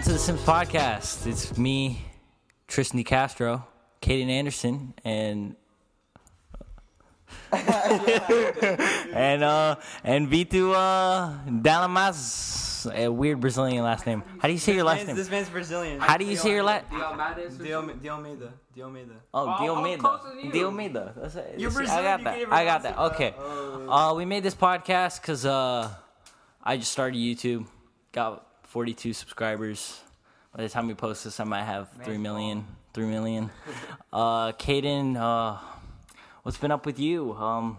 welcome to the Simps Podcast. It's me, Tristan Castro, Kaden Anderson, and and uh and Vitu uh Dalamaz, a weird Brazilian last name. How do you say your last name? This man's Brazilian. How do you say your last? Diomedes or Dio, Diomeda. Diomeda. Oh, Oh, I'm Diomeda. you. Diomeda. That's it. You're See, I got that. I got that. Okay. bro. Uh, we made this podcast because uh, I just started YouTube. Got 42 subscribers. By the time we post this, I might have three million. Three million. uh, Caden, uh, what's been up with you? Um,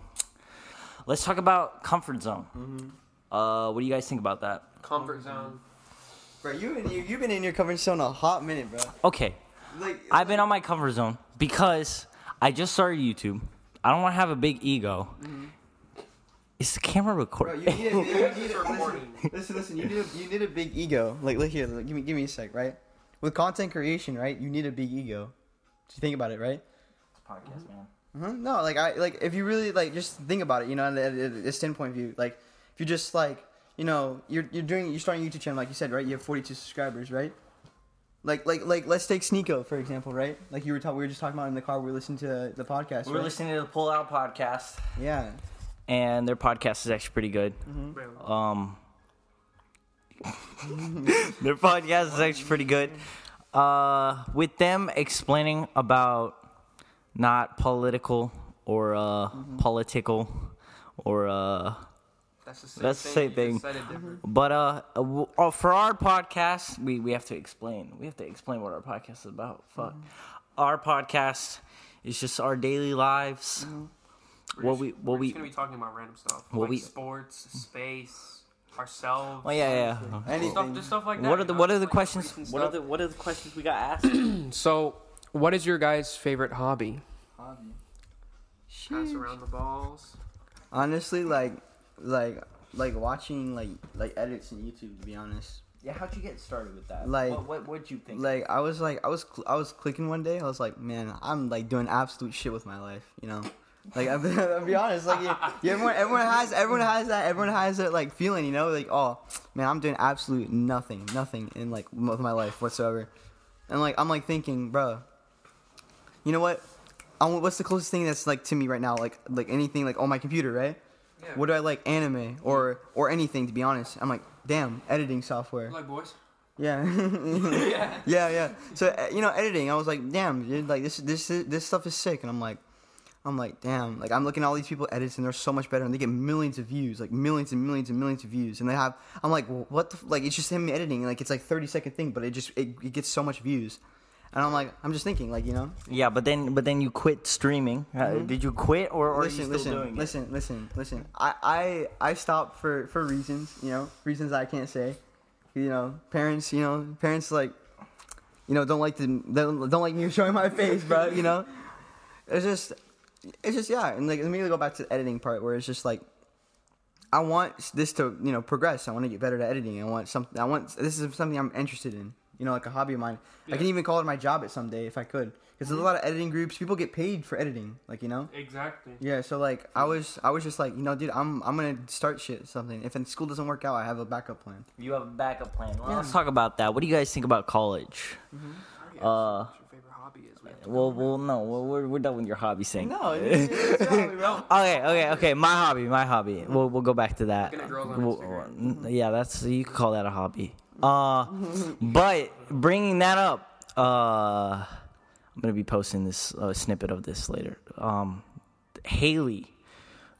let's talk about comfort zone. Mm-hmm. Uh, what do you guys think about that? comfort zone. Bro, you been you, you've been in your comfort zone a hot minute, bro. Okay, Like I've been on my comfort zone because I just started YouTube. I don't want to have a big ego. Is the camera Bro, recording? you need a, you need a recording. listen, listen, listen. You need a, you need a big ego. Like, look here. Look, give me give me a sec, right? With content creation, right? You need a big ego. Just think about it, right? podcast, man. uh No, like I like if you really like just think about it, you know, at a, at a standpoint view, like if you just like you know you're you're doing you're starting a YouTube channel like you said, right? You have 42 subscribers, right? Like like like let's take Sneako for example, right? Like you were talking, we were just talking about in the car. We were listening to the podcast. We were right? listening to the Pull Out podcast, Yeah. And their podcast is actually pretty good. Um, their podcast is actually pretty good. Uh, with them explaining about not political or uh, political or uh, That's the same That's the thing. same you thing. just said it different. But uh, uh, w- uh, for our podcast, we, we have to explain. We have to explain what our podcast is about. Fuck, our podcast is just our daily lives. We're What just- we we're what we just gonna be talking about random stuff. what like we- sports, space, ourselves. oh yeah yeah. Stuff, just stuff like that. What are you the know, what are the like questions? recent What are the what are the questions we got asked? So, what is your guys' favorite hobby? Hobby, pass around the balls? Honestly, like like like watching like like edits in YouTube. To be honest, yeah, how'd you get started with that? Like- what what what'd you think? like I was like I was cl- I was clicking one day. I was like, man, I'm like doing absolute shit with my life. You know. Like I'll be, I'll be honest, like you, you- everyone, everyone has, everyone has that, everyone has that like feeling, you know, like oh man, I'm doing absolute nothing, nothing in like with my life whatsoever, and like I'm like thinking, bro, you know what? I want, what's the closest thing that's like to me right now, like like anything like on my computer, right? Yeah. What do I like? Anime or or anything? To be honest, I'm like, damn, editing software. You like boys? Yeah. yeah. yeah, yeah. So uh, you know, editing. I was like, damn, dude, like this, this, this stuff is sick. And I'm like, I'm like, damn. Like I'm looking at all these people edits, and they're so much better, and they get millions of views, like millions and millions and millions of views, and they have. I'm like, what the? F-? Like it's just him editing, like it's like 30 second thing, but it just it, it gets so much views, and I'm like, I'm just thinking, like you know, yeah, but then but then you quit streaming. Uh, did you quit or, or are you listen, still listen, doing listen, listen, listen. I, I, I stopped for for reasons, you know, reasons I can't say. You know, parents, you know, parents like, you know, don't like to don't, don't like me showing my face, bro. You know, it's just, it's just yeah. And like, let me go back to the editing part where it's just like, I want this to you know progress. I want to get better at editing. I want something. I want this is something I'm interested in. You know, like a hobby of mine. I can even call it my job at someday if I could. Because there's a lot of editing groups. People get paid for editing. Like you know. Exactly. Yeah, so like I was, I was just like, you know, dude, I'm, I'm gonna start shit something. If in school doesn't work out, I have a backup plan. You have a backup plan. Well, Yeah. let's talk about that. What do you guys think about college? Yeah, Uh, what's your favorite hobby is? We Well, well, no, well, we're we're done with your hobby thing. No, it's, it's hobby. Okay, okay, okay. My hobby, my hobby. We'll we'll go back to that. Looking at girls on We'll- yeah, that's you could call that a hobby. Uh, but bringing that up, uh, I'm gonna be posting this uh, snippet of this later. Um, Haley,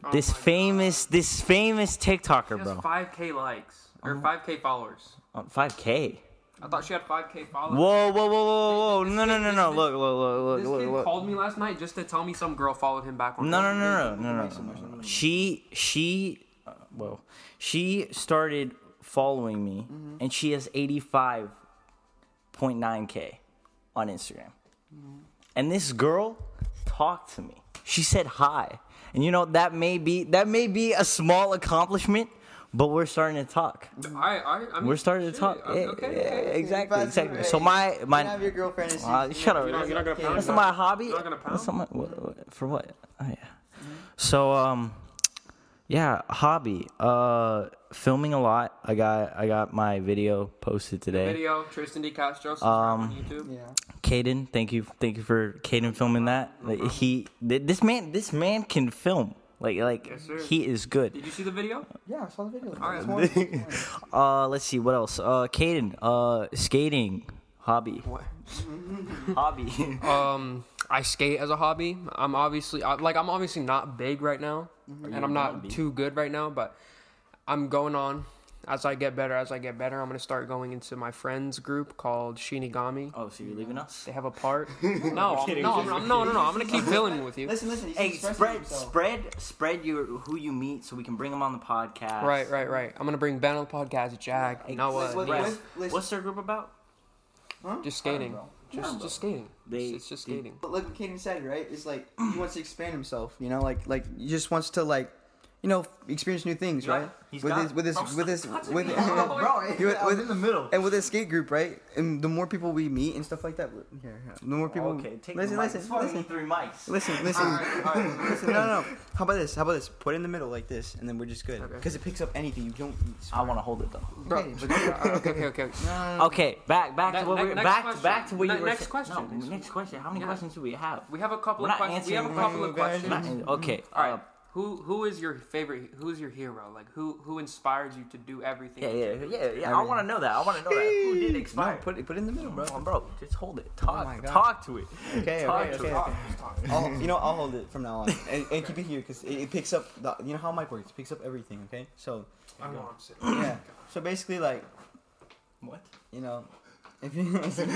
Oh this famous, this famous She TikToker, has bro, 5k likes or 5k followers. five k. I thought she had 5k followers. Whoa, whoa, whoa, whoa, whoa! This No, no, no, no! this- Look, look, look, look! This kid look, look. called me last night just to tell me some girl followed him back on. No, no, no, no, no, no, no. She, she, uh, well, she started following me, and she has eighty-five point nine k on Instagram. And this girl talked to me. She said hi, and you know that may be that may be a small accomplishment, but we're starting to talk. I, I, I mean, We're starting to talk. okay, okay, yeah, okay. exactly, exactly. So my you my. can have your girlfriend. And see- Uh, shut up. You're not- you're not gonna pound That's not my hobby. You're not gonna pound? That's not my, what, what, for what? Oh yeah. So um, Yeah, hobby. Uh, filming a lot. I got I got my video posted today. Video Tristan D Castro Um, on YouTube. Yeah. Caden, thank you, thank you for Caden filming that. Like, he, th- this man, this man can film. Like, like Yes, sir. he is good. Did you see the video? Yeah, I saw the video. All right. This morning. Uh, let's see what else. Uh, Caden, uh, skating hobby. What? hobby. Um, I skate as a hobby. I'm obviously like I'm obviously not big right now, and I'm not be? too good right now. But I'm going on. As I get better, as I get better, I'm gonna start going into my friends group called Shinigami. oh, so you're leaving us? They have a part. No, I'm, kidding, no, just I'm, no, no, no. I'm gonna keep filming with you. Listen, listen. He's Hey, spread, himself. spread, spread your who you meet so we can bring them on the podcast. Right, right, right. I'm gonna bring Ben on the podcast. Jack, Hey, Noah, What- what- listen. What's their group about? Huh? just skating. bro. Just, just skating. They- it's just they- skating. But like Kaden said, right? It's like he wants to expand himself. You know, like like he just wants to like, you know, experience new things, Yeah, right? he's with got his with his Bro, with his with touching bro, He was- I was in the middle. and with his skate group, right? And the more people we meet and stuff like that, here, here, the more people. okay, take listen, the listen, It's listen, three mics. listen, listen. All right, all right. Listen, no, no, no. How about this? How about this? Put it in the middle like this, and then we're just good. Okay. Because it picks up anything. You don't. I want to hold it though. Bro, Okay, but- uh, okay, okay, okay. No, no, no. Okay, back back Ne- to what ne- we back question. back to what Ne- you were next saying. question. No, next question. How many Yeah. questions do we have? We have a couple We're of questions. We have a couple of questions. questions. Okay. Mm-hmm. Uh, all right. Uh, Who who is your favorite? Who is your hero? Like who who inspires you to do everything? yeah, that yeah, yeah, yeah. I want to know that. I want to know that. Who did No, put it put it in the middle, bro. Come on, bro. Just hold it. Talk. my God. talk to it. Okay, Talk okay, to okay, it. okay. I'll, you know, I'll hold it from now on, and, and keep it here because it, it picks up. The, you know how mic works? It picks up everything. Okay, so I know I'm sitting. yeah, so basically, like What? you know, if you, I'm you guys, thirsty,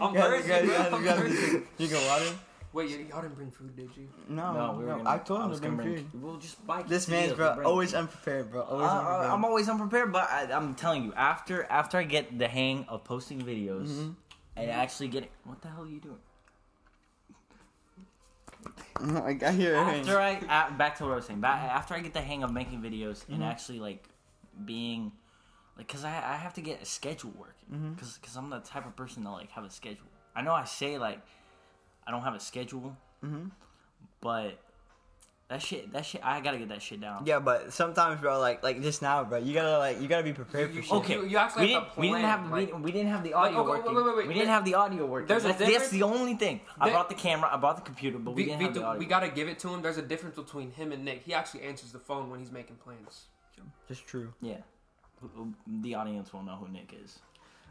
you guys, bro. you guys, I'm you guys, thirsty. you go water? Wait, y- y'all didn't bring food, did you? No, No, we no, gonna. I told him was to bring gonna food. We'll just buy. This quesadillas, man's bro, always food. unprepared, bro. Uh, Always unprepared. I'm always unprepared, but I, I'm telling you, after after I get the hang of posting videos Mm-hmm. and actually getting, what the hell are you doing? I got here. After I a back to what I was saying, back, after I get the hang of making videos and Mm-hmm. actually like being like, cause I I have to get a schedule working, Mm-hmm. cause cause I'm the type of person that like have a schedule. I know I say like I don't have a schedule, Mm-hmm. but that shit that shit I gotta get that shit down. Yeah, but sometimes, bro, like like just now, bro, you gotta like you gotta be prepared for shit. Okay, You- you actually we, have didn't, to we didn't have like- we, we didn't have the Like, audio okay, wait, working. wait, wait, wait. We didn't have the audio working. There's a that's, that's the only thing. I There- brought the camera, I brought the computer, but we We, didn't we, have the audio. we gotta give it to him. There's a difference between him and Nick. He actually answers the phone when he's making plans. Just true. yeah, the audience will know who Nick is.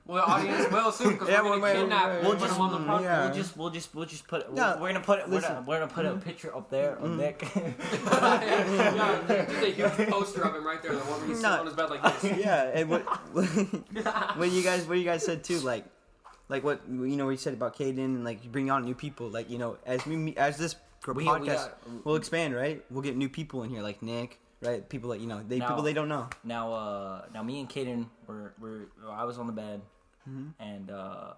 Well, the audience will soon because Yeah, we're gonna wait, wait, kidnap wait, him. We'll and put just, on the podcast. yeah. we'll just, we'll just, we'll just put. No, we're gonna put, we're listen. gonna, we're gonna put a mm. picture up there of mm. Nick. yeah, there's a huge poster of him right there. The one where he's No. on his bed like this. yeah, and what what you guys what you guys said too, like like what you know we said about Caden and like you bring on new people, like you know as we as this We- we podcast got- will expand, right? We'll get new people in here like Nick, right? People that you know they Now- people they don't know. now, uh, now me and Kaden were, were, I was on the bed, Mm-hmm. and uh,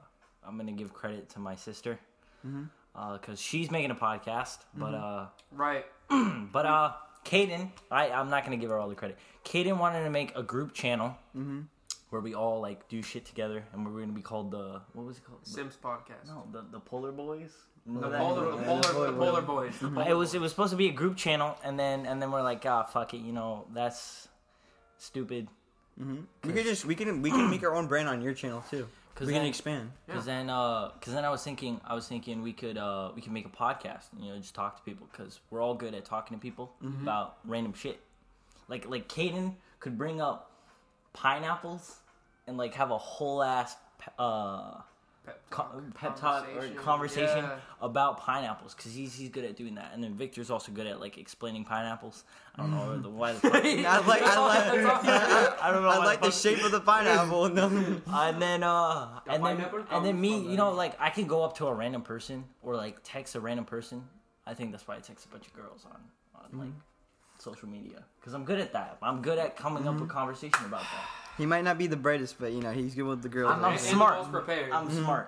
I'm gonna give credit to my sister, Mm-hmm. because she's making a podcast, but uh. Right. But uh, Caden, I I'm not gonna give her all the credit. Kaden wanted to make a group channel Mm-hmm. where we all like do shit together, and we we're gonna be called the what was it called? Simps podcast. No, the the Polar Boys. The polar, the polar, the polar boys. The polar it was it was supposed to be a group channel, and then and then we're like, ah, fuck it, you know, that's stupid. We could just we can we can make our own brand on your channel too. Cause we can then- expand. Cause then, uh, cause then I was thinking, I was thinking we could, uh, we could make a podcast. You know, just talk to people because we're all good at talking to people about random shit. Like, like Caden could bring up pineapples and like have a whole ass, uh, pep co- talk, pep talk or conversation. conversation Yeah. about pineapples because he's he's good at doing that. And then Victor's also good at like explaining pineapples. I don't know the, why. The fuck, I like I like I don't know. I why like the fuck- shape of the pineapple. No. and then uh and then and then me you know like i can go up to a random person or like text a random person i think that's why i text a bunch of girls on on like social media because i'm good at that i'm good at coming up mm-hmm. with conversation about that He might not be the brightest, but you know he's good with the girls. I'm- I'm And- and smart. the most prepared. i'm mm-hmm. smart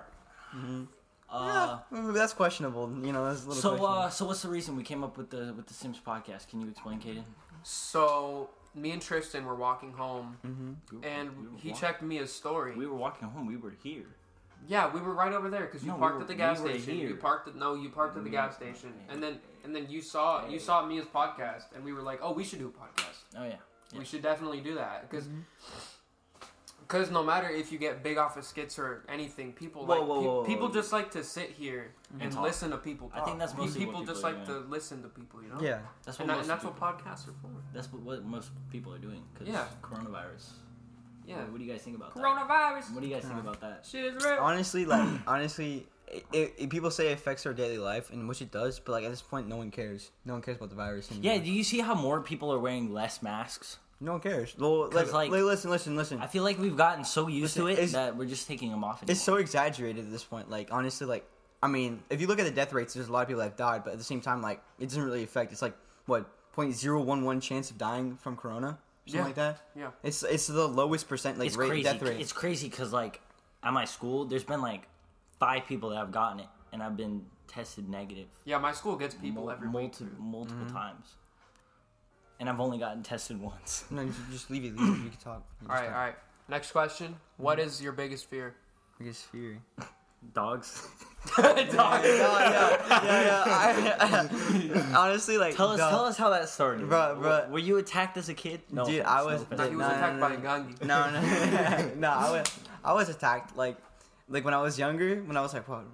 mm-hmm. uh Yeah, mm, that's questionable. You know that's a little. so uh so what's the reason we came up with the with the simps podcast can you explain Kaden? So me and Tristan were walking home, We were- and we were he walking- checked Mia's story. we were walking home we were here Yeah, we were right over there because you No, we parked were- at the gas we station. here. You parked at no, you parked at the gas station, and then and then you saw you saw Mia's podcast, and we were like, oh, we should do a podcast. Oh yeah. We should definitely do that because. Mm-hmm. no matter if you get big off of skits or anything, people Whoa, like whoa, pe- whoa, whoa. people just like to sit here and talk. listen to people I talk. think that's Pe- mostly what people just people are like doing. to listen to people, you know. Yeah. That's what and, that, most and that's what podcasts are for. that's what, what most people are doing. Cause Yeah. Coronavirus. Yeah. What, what do you guys think about that? Coronavirus. What do you guys think about that? Shit is real. Honestly, like honestly, it, it, people say it affects our daily life, and which it does. But like at this point, no one cares. No one cares about the virus. Anymore. Yeah. Do you see how more people are wearing less masks? no one cares. Well, like, like- like, listen, listen, listen. I feel like we've gotten so used to it that we're just taking them off. It's so exaggerated at this point. Like honestly, like I mean, if you look at the death rates, there's a lot of people that have died, but at the same time, like it doesn't really affect. It's like what 0.011 chance of dying from corona, something Yeah. like that. Yeah. It's it's the lowest percent like it's rate crazy. death rate. It's crazy because like at my school, there's been like five people that have gotten it, and I've been tested negative Yeah, my school gets people mul- every week. multiple multiple times, and I've only gotten tested once. no, you just leave it. Leave it. You can talk. You All right, all right. Next question. What mm-hmm. is your biggest fear? Biggest fear. Dogs. Dog. yeah, yeah, yeah. I, honestly, like Tell us, dog- tell us how that started, Bruh, bruh. Were you attacked as a kid? No, Dude, I no was- No, he was No, no, attacked no, by no. a gangi. No, no, no. I was, I was attacked. Like, like when I was younger, when I was like, well,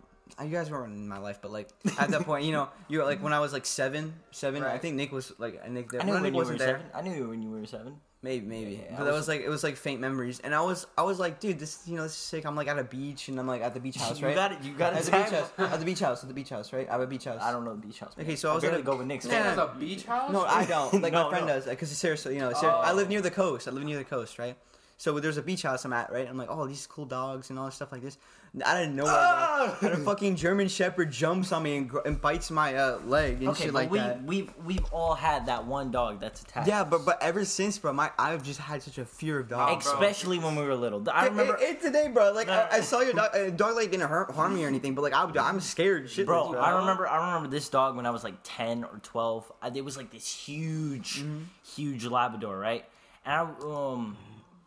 you guys weren't in my life, but like at that point, you know, you were like when I was like seven, seven. I think Nick was like Nick. There. I knew when Nick you were wasn't there. seven. I knew when you were seven. Maybe, maybe. Yeah, but I that was- was like it was like faint memories, and I was I was like, dude, this you know this is sick. I'm like at a beach, and I'm like at the beach house, right? You right? got it. You got it. at the beach house. At the beach house. At the beach house, right? I have a beach house. I don't know the beach house. man. Okay, so I was gonna go with Nick's. Yeah. There's a beach house. No, I don't. Like No, my friend no. does, because seriously, you know, ser- oh. I Oh. live near the coast. I live near the coast, right? So there's a beach house I'm at, right? I'm like, oh, these cool dogs and all this stuff like this. Of nowhere, Ah! bro, a fucking German Shepherd jumps on me and, gr- and bites my uh, leg and Okay, shit like we that. we've we've all had that one dog that's attacked. Yeah, but but ever since, bro, my I've just had such a fear of dogs. bro. especially when we were little. I remember, It, it today, bro. Like I, I saw your dog. Uh, dog like didn't hurt, harm me or anything, but like I, I'm scared. Shit, bro, bro. I remember I remember this dog when I was like ten or twelve. I, it was like this huge, Mm-hmm. huge Labrador, right? And I, um,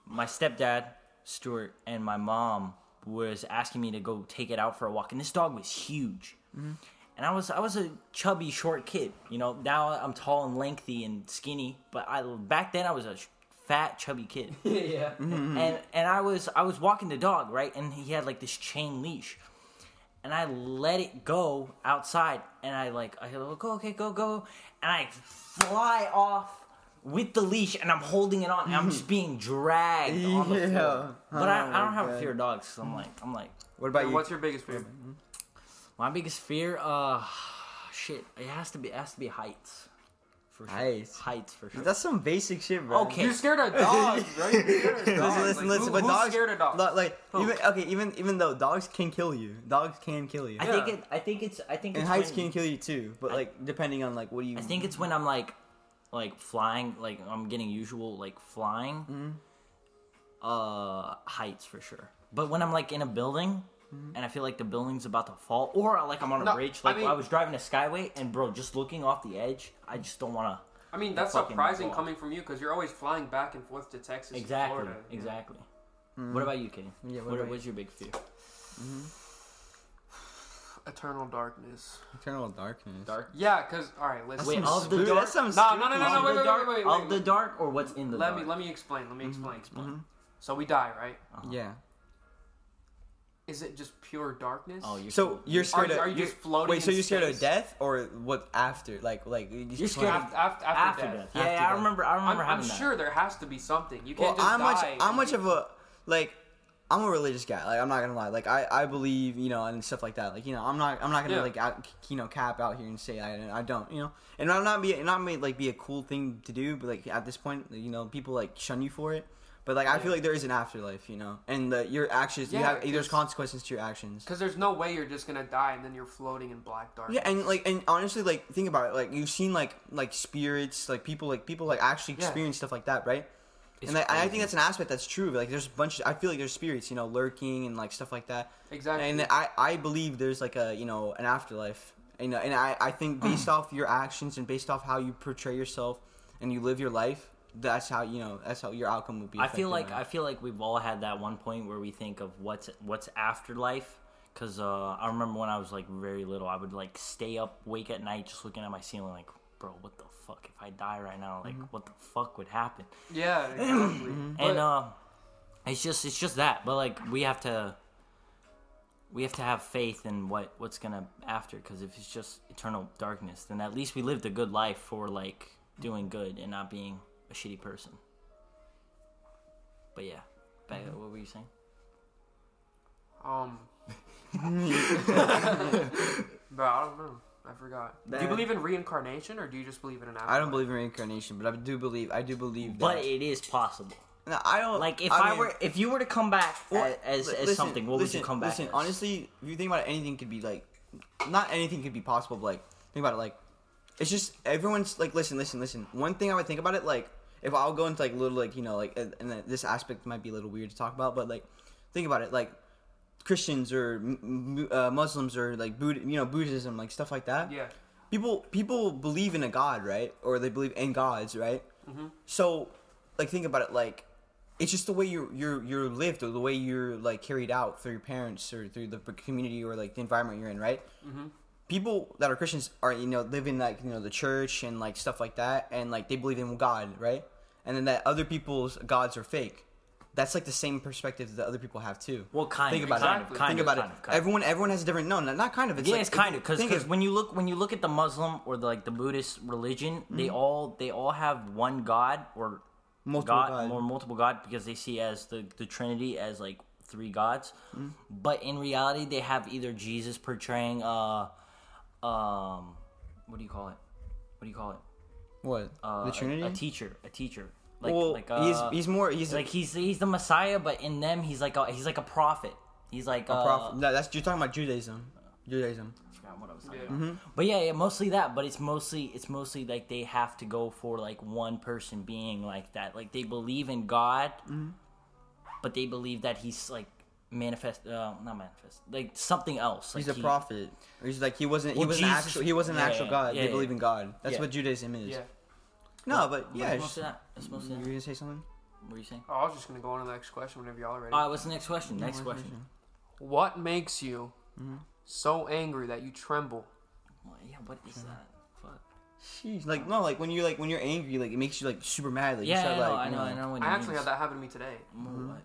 my stepdad Stuart and my mom was asking me to go take it out for a walk, and this dog was huge. Mm-hmm. And I was I was a chubby short kid, you know. Now I'm tall and lengthy and skinny, but I back then I was a sh- fat chubby kid. yeah. Mm-hmm. and and I was I was walking the dog right, and he had like this chain leash, and I let it go outside, and I like I go go okay go go, and I fly off with the leash, and I'm holding it on, and I'm just being dragged on the Yeah. floor. But I, Oh I don't my have a fear of dogs, so I'm like I'm like What about you? what's your biggest fear? my biggest fear, uh, shit, it has to be it has to be heights, for sure. Heights. heights for sure. That's some basic shit, bro. Okay. You're scared of dogs, right? You're scared of dogs. Listen, listen, Like, listen. who- but who's dogs, scared of dogs? lo- like Who? even okay, even even though dogs can kill you, dogs can kill you, I Yeah. think it. I think it's. I think and it's heights when- can kill you too. But I- like depending on like what do you? I think it's when I'm like, like flying, like I'm getting usual like flying. Mm-hmm. Uh, heights for sure. But when I'm like in a building. Mm-hmm. And I feel like the building's about to fall, or like I'm on a No, bridge. Like I, mean- was driving a Skyway, and bro, just looking off the edge, I just don't want to. I mean, that's surprising coming from you because you're always flying back and forth to Texas, Exactly, Florida. exactly. What about you, Kenny? Mm-hmm. Yeah, what what, about what's your big fear? Eternal darkness. eternal darkness. Dark. Yeah, because all right, listen. Wait, some of the dark. No, no, no, no, no, of wait, the wait, wait, wait, of the dark, or what's in the let dark? me let me explain. Let me Mm-hmm. explain. explain. So we die, right? Yeah. Is it just pure darkness? Oh, you're So you're scared you- of are you you're- just floating? Wait, so you're scared of death or what after? Like like you just You're scared of- After, after, after, after death. death. Yeah, After yeah, I remember. I remember I'm, I'm that. sure there has to be something. You can't just I'm much die. I'm much of a like I'm a religious guy. Like I'm not gonna lie. Like I, I believe you know and stuff like that. Like you know I'm not I'm not gonna Yeah. like out, you know cap out here and say I I don't you know and I'm not be not may like be a cool thing to do. But like at this point you know people like shun you for it. But like I feel like there is an afterlife, you know, and the, your actions. you Yeah, have there's consequences to your actions. Because there's no way you're just gonna die and then you're floating in black darkness. Yeah, and like, and honestly, like, think about it. Like, you've seen like, like spirits, like people, like people, like actually experience stuff like that, right? And I, I think that's an aspect that's true. Like, there's a bunch. Of, I feel like there's spirits, you know, lurking and like stuff like that. exactly. And I, I believe there's like a, you know, an afterlife. You know, and I, I think based off your actions and based off how you portray yourself and you live your life, that's how you know that's how your outcome will be. I feel like by I feel like we've all had that one point where we think of what's what's afterlife. Cause uh, I remember when I was like very little, I would like stay up, wake at night, just looking at my ceiling, like, bro, what the fuck? If I die right now, like, Mm-hmm. what the fuck would happen? Yeah, exactly. and But- uh, it's just it's just that. But like, we have to we have to have faith in what what's gonna after. Cause if it's just eternal darkness, then at least we lived a good life for like doing good and not being a shitty person. But yeah, back, Mm-hmm. what were you saying? Um. but I don't know. I forgot. Do you believe in reincarnation or do you just believe in an afterlife? I don't believe in reincarnation, but I do believe I do believe that. But it is possible. No, I don't Like if I, mean- were, if you were to come back Well, as, as listen, something, what listen, would you come back? Listen, as? honestly, if you think about it, anything could be like, not anything could be possible. But like, think about it, like, it's just everyone's like, listen, listen, listen. One thing I would think about it, like, if I'll go into like little, like, you know, like, and and then this aspect might be a little weird to talk about, but like, think about it, like, Christians or uh, Muslims or like Buddha, you know, Buddhism, like stuff like that. Yeah. people people believe in a god right? Or they believe in gods right? So like think about it like it's just the way you're you're you're lived or the way you're like carried out through your parents or through the community or like the environment you're in right? People that are christians are you know live in like you know the church and like stuff like that and like they believe in god right? And then that other people's gods are fake that's like the same perspective that other people have too Well, kind think of, about kind it of, kind think of, about kind it of, kind everyone everyone has a different no no not kind of it's yeah, like, it's kind of because when you look when you look at the Muslim or the, like the Buddhist religion, they Mm-hmm. all they all have one God or Multiple God, God. or multiple God because they see as the the Trinity as like three gods, Mm-hmm. but in reality they have either Jesus portraying uh um what do you call it? What do you call it? what Uh, the a- trinity A, teacher, a teacher. Like well, like uh, he's he's more he's like he's he's the Messiah, but in them he's like a, he's like a prophet. He's like a uh, prophet. No, that's you're talking about Judaism. Judaism. I forgot what I was talking Yeah. about. Mm-hmm. But yeah, yeah, mostly that. But it's mostly it's mostly like they have to go for like one person being like that. Like they believe in God, Mm-hmm. but they believe that he's like manifest, uh, not manifest, like something else. Like He's a he- prophet. He's like he wasn't he wasn't Jesus- actual he wasn't an yeah, actual yeah, God. yeah, they yeah. believe in God. That's Yeah. what Judaism is. Yeah. No, but But yeah. it's it's- mostly that. It's mostly you were that. gonna say something? What were you saying? Oh, I was just gonna go on to the next question whenever y'all are ready. All right, what's the next question? Next question. what makes you Mm-hmm. so angry that you tremble? Well, yeah, what is that? Fuck. Jeez, like no, like when you're like when you're angry, like it makes you like super mad. Like you Yeah, start, I know, like, I you know, I know. When I you actually mean- had that happen to me today. More what?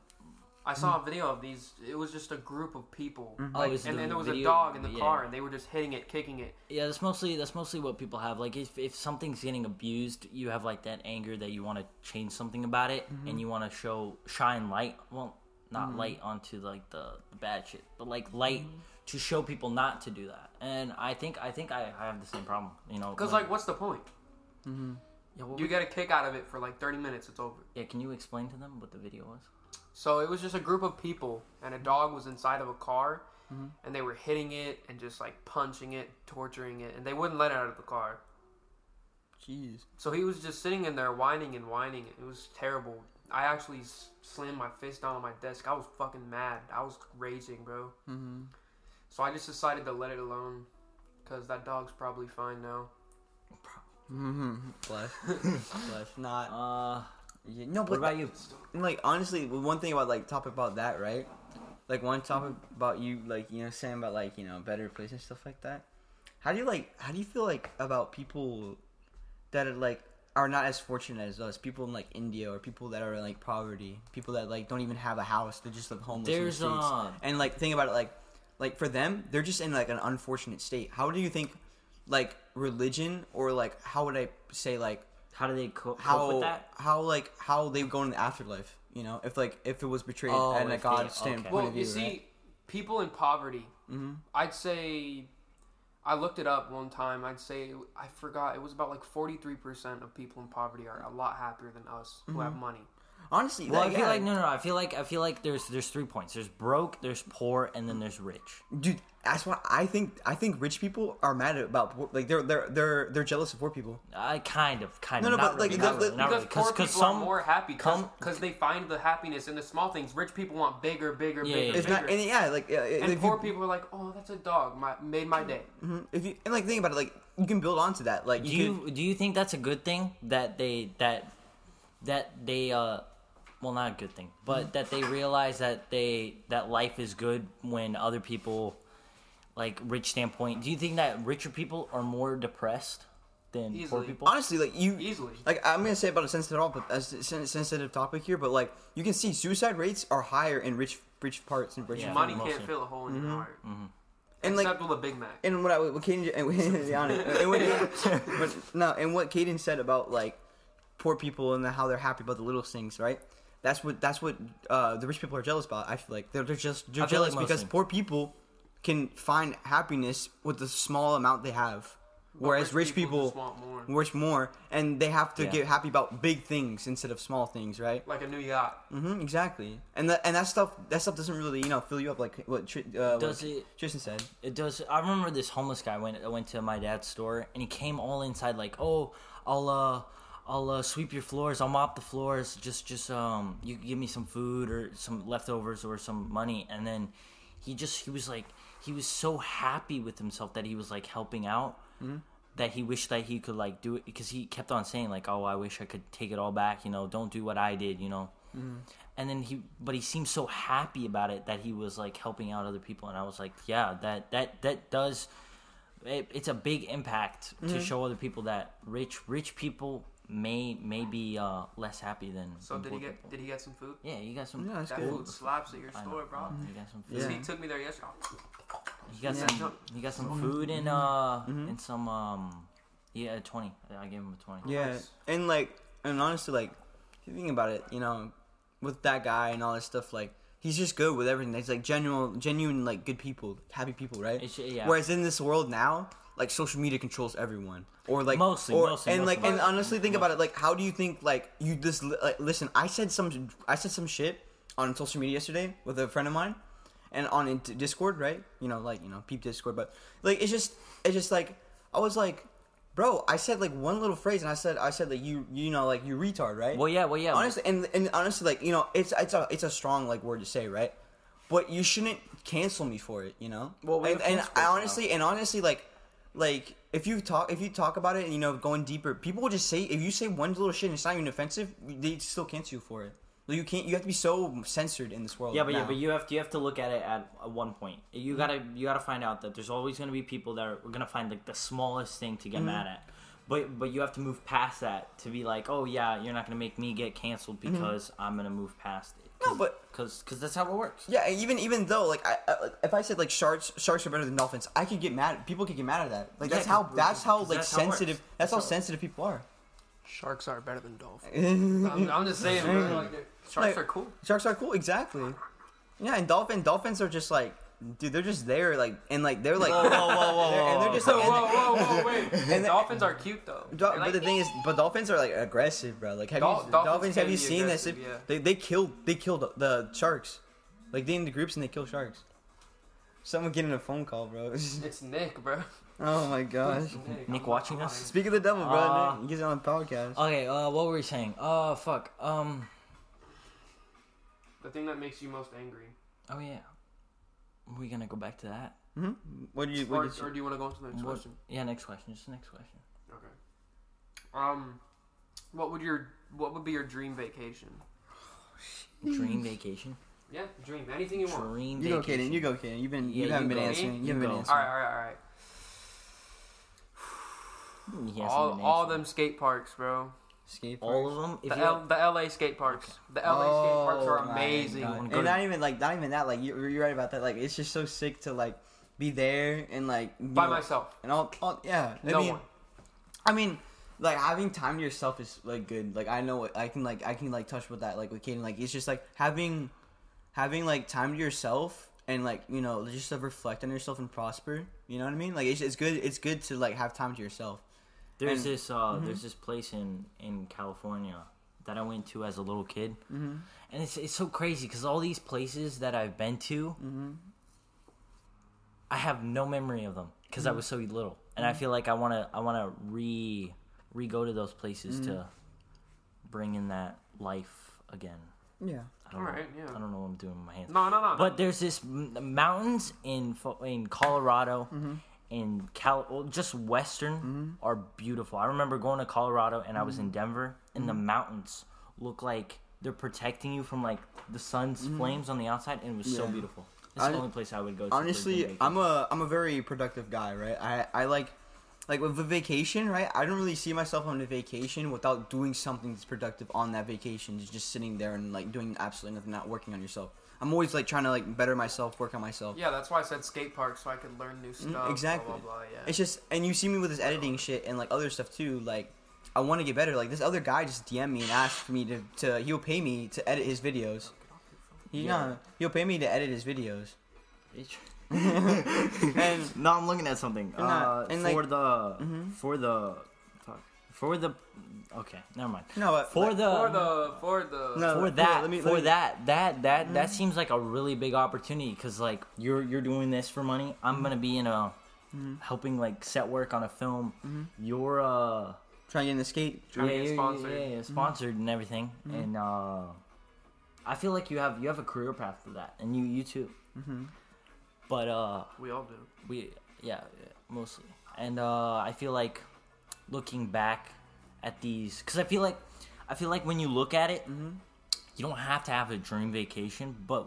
I saw a video of these. It was just a group of people, Mm-hmm. Oh, like, is it and the then there was a dog in the Yeah. car, and they were just hitting it, kicking it. Yeah, that's mostly that's mostly what people have. Like if if something's getting abused, you have like that anger that you want to change something about it, Mm-hmm. and you want to show shine light. Well, not light onto like the, the bad shit, but like light Mm-hmm. to show people not to do that. And I think I think I, I have the same problem. You know, Cause when- like, what's the point? yeah, what You get a kick out of it for like 30 minutes. It's over. yeah, can you explain to them what the video was? So it was just a group of people, and a dog was inside of a car, and they were hitting it and just like punching it, torturing it, and they wouldn't let it out of the car. Jeez. So he was just sitting in there whining and whining. It was terrible. I actually slammed my fist down on my desk. I was fucking mad. I was raging, bro. Mm-hmm. So I just decided to let it alone, cause that dog's probably fine now. Mm-hmm. Bless. Bless. Not. Uh, Yeah, no, but what about you? Like honestly, one thing about like topic about that, right? Like one topic about you, like you know, saying about like you know better place and stuff like that. How do you like? How do you feel like about people that are like are not as fortunate as us? People in like India or people that are in like poverty, people that like don't even have a house, they just live homeless There's, in the streets. uh, and like think about it, like like for them, they're just in like an unfortunate state. How do you think? Like religion, or like how would I say like How do they co- cope how with that? how like how they go in the afterlife you know if like if it was betrayed Oh, and a if god they- stand okay. point Well, of view you see, right? people in poverty, mm-hmm. I'd say, I looked it up one time. I'd say I forgot. It was about like forty three percent of people in poverty are a lot happier than us who have money. Honestly Well, I feel yeah, like no, no, no. I feel like I feel like there's there's three points. There's broke, there's poor, and then there's rich. dude that's why i think i think rich people are mad about poor- like they're they're they're they're jealous of poor people I kind of, kind No, of. no, not but, like, really, the- not the- really, not Because really. poor 'Cause- people 'cause some, are more happy come- because they find the happiness in the small things. Rich people want bigger, bigger, Yeah, bigger, yeah, it's bigger. not and yeah like uh, and if poor you, people are like, oh, that's a dog. My, made my day. mhm, if you and like think about it like you can build onto that like do you, you do you think that's a good thing that they that that they uh well not a good thing but that they realize that they that life is good when other people like rich standpoint do you think that richer people are more depressed than poor people Honestly, like you Easily. Like I'm gonna say about a sensitive topic, a sen- sensitive topic here, but like you can see suicide rates are higher in rich rich parts and rich Yeah. Money mostly. can't fill a hole in your mm-hmm. heart. Mm-hmm. And, like- with a Big Mac. and what I what Kaden and and what, but no, and what Kaden said about like poor people and how they're happy about the little things, right? That's what that's what uh, the rich people are jealous about. I feel like they're, they're just they're I feel like jealous because mostly. poor people can find happiness with the small amount they have, whereas rich, people, just want more. wish more, and they have to Yeah. get happy about big things instead of small things, right? Like a new yacht. hmm exactly. And that and that stuff that stuff doesn't really you know fill you up like what Tr- uh, Does what it- Tristan said. It does. I remember this homeless guy went went to my dad's store and he came all inside like, "Oh, I'll uh, I'll uh, sweep your floors. I'll mop the floors. Just just um, you give me some food or some leftovers or some money." And then he just he was like he was so happy with himself that he was like helping out. That he wished that he could like do it because he kept on saying like, "Oh, I wish I could take it all back." You know, don't do what I did. You know, and then he but he seemed so happy about it that he was like helping out other people and i was like yeah that that that does it, it's a big impact Mm-hmm. to show other people that rich rich people may may be uh less happy than So than did he get people. did he get some food? yeah you got some Yeah, that's That good. food slaps at your I know. store, bro. you got some food Yeah. He took me there yesterday. He got Yeah. some you got some food and uh and some um yeah a 20 i gave him a 20 Yeah, Nice. and like, and honestly, like, if you think about it, you know, with that guy and all this stuff, like, he's just good with everything. He's like genuine, genuine, like, good people, happy people, right? It's- yeah. Whereas in this world now, like, social media controls everyone, or like, Mostly, or, mostly, and like, mostly. and honestly, think about it. Like, how do you think, like, you just like, listen? I said some, I said some shit on social media yesterday with a friend of mine, and on Discord, right? You know, like, you know, peep Discord, but like, it's just, it's just like, I was like. Bro, I said like one little phrase, and I said, I said like you, you know, like you retard, right? well yeah well yeah honestly, and and honestly, like you know, it's it's a it's a strong like word to say, right? But you shouldn't cancel me for it, you know. Well, we and, and I honestly, and honestly, like like if you talk if you talk about it, and you know, going deeper, people will just say if you say one little shit and it's not even offensive, they still cancel you for it. Like, you can't. You have to be so censored in this world. Yeah, but yeah, but you have to you have to look at it at, at one point. You gotta you gotta find out that there's always gonna be people that are gonna find like the smallest thing to get mm-hmm. mad at. But but you have to move past that to be like, oh yeah, you're not gonna make me get canceled mm-hmm. because I'm gonna move past it. No, but- because because that's how it works. Yeah, even even though like I, I if I said like sharks sharks are better than dolphins, I could get mad. People could get mad at that. Like Yeah, that's how 'cause- that's how 'cause like that's how sensitive. That's That's how how sensitive people are. Sharks are better than dolphins. I'm, I'm just saying, bro. Like, sharks Like- are cool. Sharks are cool, exactly. Yeah, and dolphin dolphins are just like, dude, they're just there, like, and like they're like, Whoa, whoa, whoa, whoa, they're- and they're just like, whoa, whoa, whoa, wait. and the- Dolphins are cute though. Do- They're but like, the thing is, but dolphins are like aggressive, bro. Like, have Dol- you dolphins dolphins? Have you seen this? yeah. They they killed they killed the, the sharks. Like they in the groups and they kill sharks. Someone getting a phone call, bro. it's Nick, bro. oh my gosh. Nick, Nick watching us? Speak of the devil, bro. Uh, Nick. He's on the podcast. Okay, uh, what were we saying? Uh, fuck. Um, The thing that makes you most angry. oh yeah, are we gonna go back to that? hmm What do you? Or, What or you do you want to go on to the next What- question? Yeah, next question. Just the next question. Okay. Um, what would your what would be your dream vacation? Dream vacation. Yeah, dream. Anything you want. Dream you go, vacation. Kaden. You go, Kaden. You've been Yeah, you haven't you been go. answering. You, You haven't been answering. All right, all right, all right. All all them skate parks, bro. Skate All of them. If The you L, the LA skate parks. The LA skate oh parks Oh are amazing. God. And to- not even like not even that. Like you're, you're right about that. Like it's just so sick to like be there and like By know, myself. and all, all yeah. I No mean, one. I mean, like having time to yourself is like good. Like I know what I can like I can like touch with that like with Kaden. Like it's just like having having like time to yourself and like you know just to reflect on yourself and prosper. You know what I mean? Like it's, it's good. It's good to like have time to yourself. There's And- this uh, there's this place in in California that I went to as a little kid, Mm-hmm. and it's it's so crazy because all these places that I've been to, Mm-hmm. I have no memory of them because Mm-hmm. I was so little, and I feel like I wanna I wanna re re go to those places Mm-hmm. to bring in that life again. Yeah. I don't All know. right, yeah. I don't know what I'm doing with my hands. No, no, no. But there's this m- mountains in Fo- in Colorado, Mm-hmm. In Cal, well, just western mm-hmm. are beautiful. I remember going to Colorado and I was Mm-hmm. in Denver, and the mm-hmm. mountains look like they're protecting you from like the sun's mm-hmm. flames on the outside, and it was so Yeah. beautiful. That's the only place I would go. Honestly i'm a i'm a very productive guy right i i like like with a vacation right i don't really see myself on a vacation without doing something that's productive on that vacation just sitting there and like doing absolutely nothing not working on yourself i'm always like trying to like better myself work on myself Yeah, that's why I said skate park so I could learn new stuff. Mm, exactly. Blah, blah, blah, yeah. it's just and you see me with this editing shit and like other stuff too like i want to get better like this other guy just dm me and asked for me to, to he'll pay me to edit his videos he, Yeah. no, he'll pay me to edit his videos and no, I'm looking at something. And that- Uh, and, for like- the Mhm. for the fuck, for the okay, never mind. no but For like, the for the for the No, for let- that let me- for let me- that that that that seems like a really big opportunity because like you're you're doing this for money. I'm gonna be in a helping like set work on a film. You're uh trying to get in the skate Trying to yeah, get sponsored. yeah, yeah, sponsored and everything, and uh, I feel like you have you have a career path for that, and you you too. mm-hmm. But uh, we all do. we yeah, yeah mostly, and uh, I feel like looking back at these because I feel like I feel like when you look at it, Mm-hmm. you don't have to have a dream vacation, but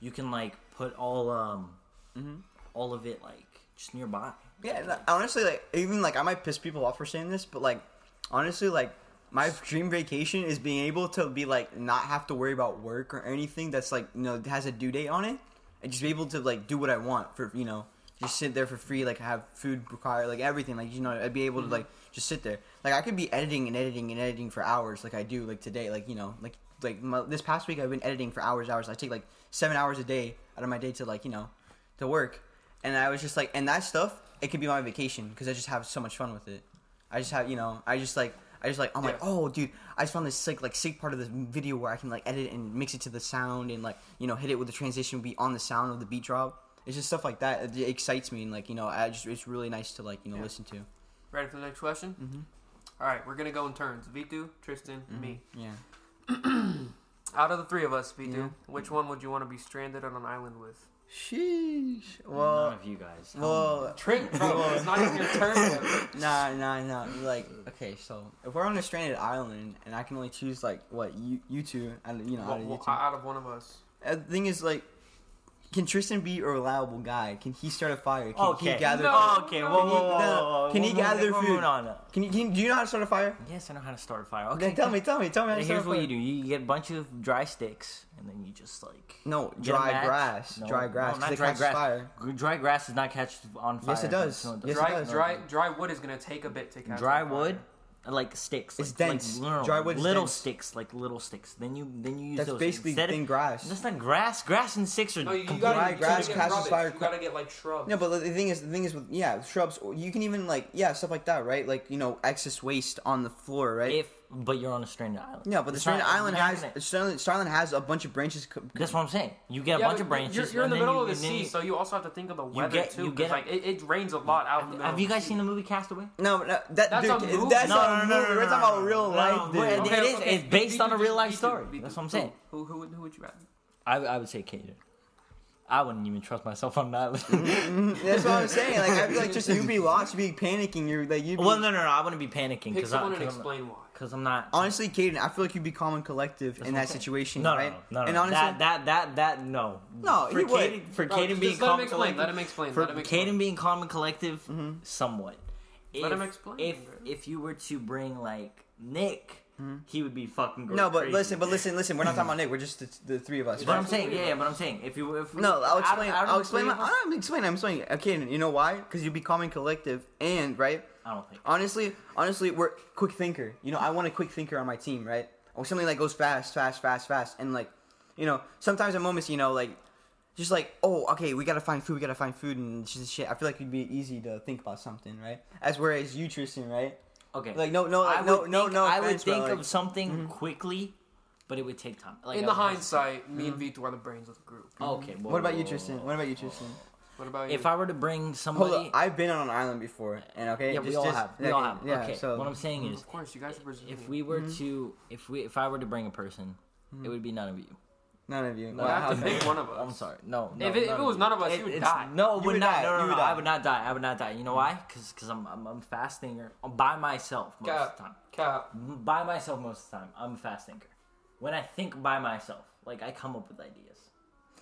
you can like put all um Mm-hmm. all of it like just nearby. Yeah, uh, honestly, like even like I might piss people off for saying this, but like honestly, like my dream vacation is being able to be like not have to worry about work or anything that's like you know has a due date on it, and just be able to like do what I want for you know just sit there for free, like have food required, like everything, like you know I'd be able to mm-hmm. like just sit there. Like I could be editing and editing and editing for hours, like I do like today, like you know like like my, this past week I've been editing for hours, hours. I take like seven hours a day out of my day to like you know to work, and I was just like, and that stuff, it could be my vacation because I just have so much fun with it. I just have, you know, I just like, I just like, I'm like, oh, dude, I just found this sick, like, sick part of the video where I can like edit and mix it to the sound and like, you know, hit it with the transition be on the sound of the beat drop. It's just stuff like that. It, it excites me and like, you know, I just, it's really nice to like, you know, Yeah. listen to. Ready for the next question? Mhm. All right, we're gonna go in turns. Vitu, Tristan, me. Yeah. Out of the three of us, Vitu, Yeah. which one would you want to be stranded on an island with? Sheesh. Well, None Well, of you guys. well, Trent, bro, it's not even your turn. yet. nah, nah, nah. Like, okay, so if we're on a stranded island and I can only choose like what you, you two, I- you know, out of you two. out of one of us. Uh, the thing is, like, can Tristan be a reliable guy? Can he start a fire? Can Okay. he gather? No. okay. Can Whoa, he- whoa, whoa, no, whoa, whoa. can he gather food? moving on. Can you, can, do you know how to start a fire? Yes, I know how to start a fire. Okay, Okay, tell me, tell me, tell me how to start Here's a what you do: you get a bunch of dry sticks, and then you just like No, Get a dry grass. No, dry no, not dry grass. fire. Dry grass does not catch on fire. Yes, it does. No, Yes, it does. dry, dry wood is gonna take a bit to catch. Dry on fire. wood, Uh, like sticks. It's like, dense. Like, no, no, Dry wood little dense. sticks, like little sticks. Then you then you use That's those. basically Instead of- thin grass. That's not grass. Grass and sticks are No, you, you gotta, Dry you grass gotta get rubbish. fire You gotta get like shrubs. No, but the thing is, the thing is with yeah, shrubs. You can even like yeah, stuff like that, right? Like you know, excess waste on the floor, right? If but you're on a stranded island. yeah, but the It's stranded not- island you're not has gonna- Starland, Starland has a bunch of branches. co- That's what I'm saying. You get a Yeah, bunch of branches. You're, you're in and the then middle you- of the and then sea, you- so you also have to think of the weather get- too. you 'cause, get- like it, it rains a lot out in the middle. Have you of the guys seen the movie Castaway? No, no, that That's dude, a movie? that's No, not no, no, movie. no, We're no, talking about no, real no, life, no, dude. but it- Okay, is- okay, it's based on a real life story. That's what I'm saying. Who, who, would- who would you rather? I, I would say Caden. I wouldn't even trust myself on an island. Mm-hmm. That's what I'm saying. Like I feel like just you'd be lost, you'd be panicking. You're like you'd well, no, no, no. I wouldn't be panicking Pick because someone I'm, and cause I'm, explain why. Cause I'm not. Honestly, Caden, I feel like you'd be calm and collective in that saying. situation, No, right? no, no, no. And honestly, that, that, that, that, no. No, for. Caden, for Bro, Caden being let calm and collective. Let him explain. For Let him explain. Caden being calm and collective, Mm-hmm. somewhat. Let him explain, If bro. if you were to bring like Nick, he would be fucking. Mm-hmm. no, but crazy. listen, but listen, listen. We're not talking about Nick. We're just the, the three of us. But I'm saying, yeah, yeah, but I'm saying, if you, if we, No, I'll out- explain. out of I'll explain. My, I'm explaining. I'm explaining. Okay, you know why? Because you'd be calm and collective, and right. I don't think. Honestly, honestly, we're quick thinker. You know, I want a quick thinker on my team, right? Or something that goes fast, fast, fast, fast, and like, you know, sometimes at moments, you know, like, just like, oh, okay, we gotta find food, we gotta find food, and just shit. I feel like it'd be easy to think about something, right? As whereas you, Tristan, right? Okay. Like, no, no, like, no, would no, no. I would offense, bro, think like- mm-hmm. of something quickly, but it would take time. Like In I the would have- hindsight, me and Vitu are the brains of the group. Okay. whoa, What about whoa, you, Tristan? What about you, Tristan? What about you? If I were to bring Hold somebody, I've been on an island before, and okay, yeah, we just- all just- have. We yeah, all have. Yeah, okay. so what I'm saying is, of course, you guys are Brazilian. if we were Mm-hmm. to, if we, if I were to bring a person, it would be none of you. none of you. No, you Wow, have to pick one of us. I'm sorry. No. no If it- if it was none of us, It- you would die. No, You would would not. die, No, you no, no. I would not die. I would not die. You know why? Because because I'm, I'm I'm fasting or I'm by myself most of the time. Cap. By myself most of the time. I'm a fast thinker. when I think by myself. Like I come up with ideas.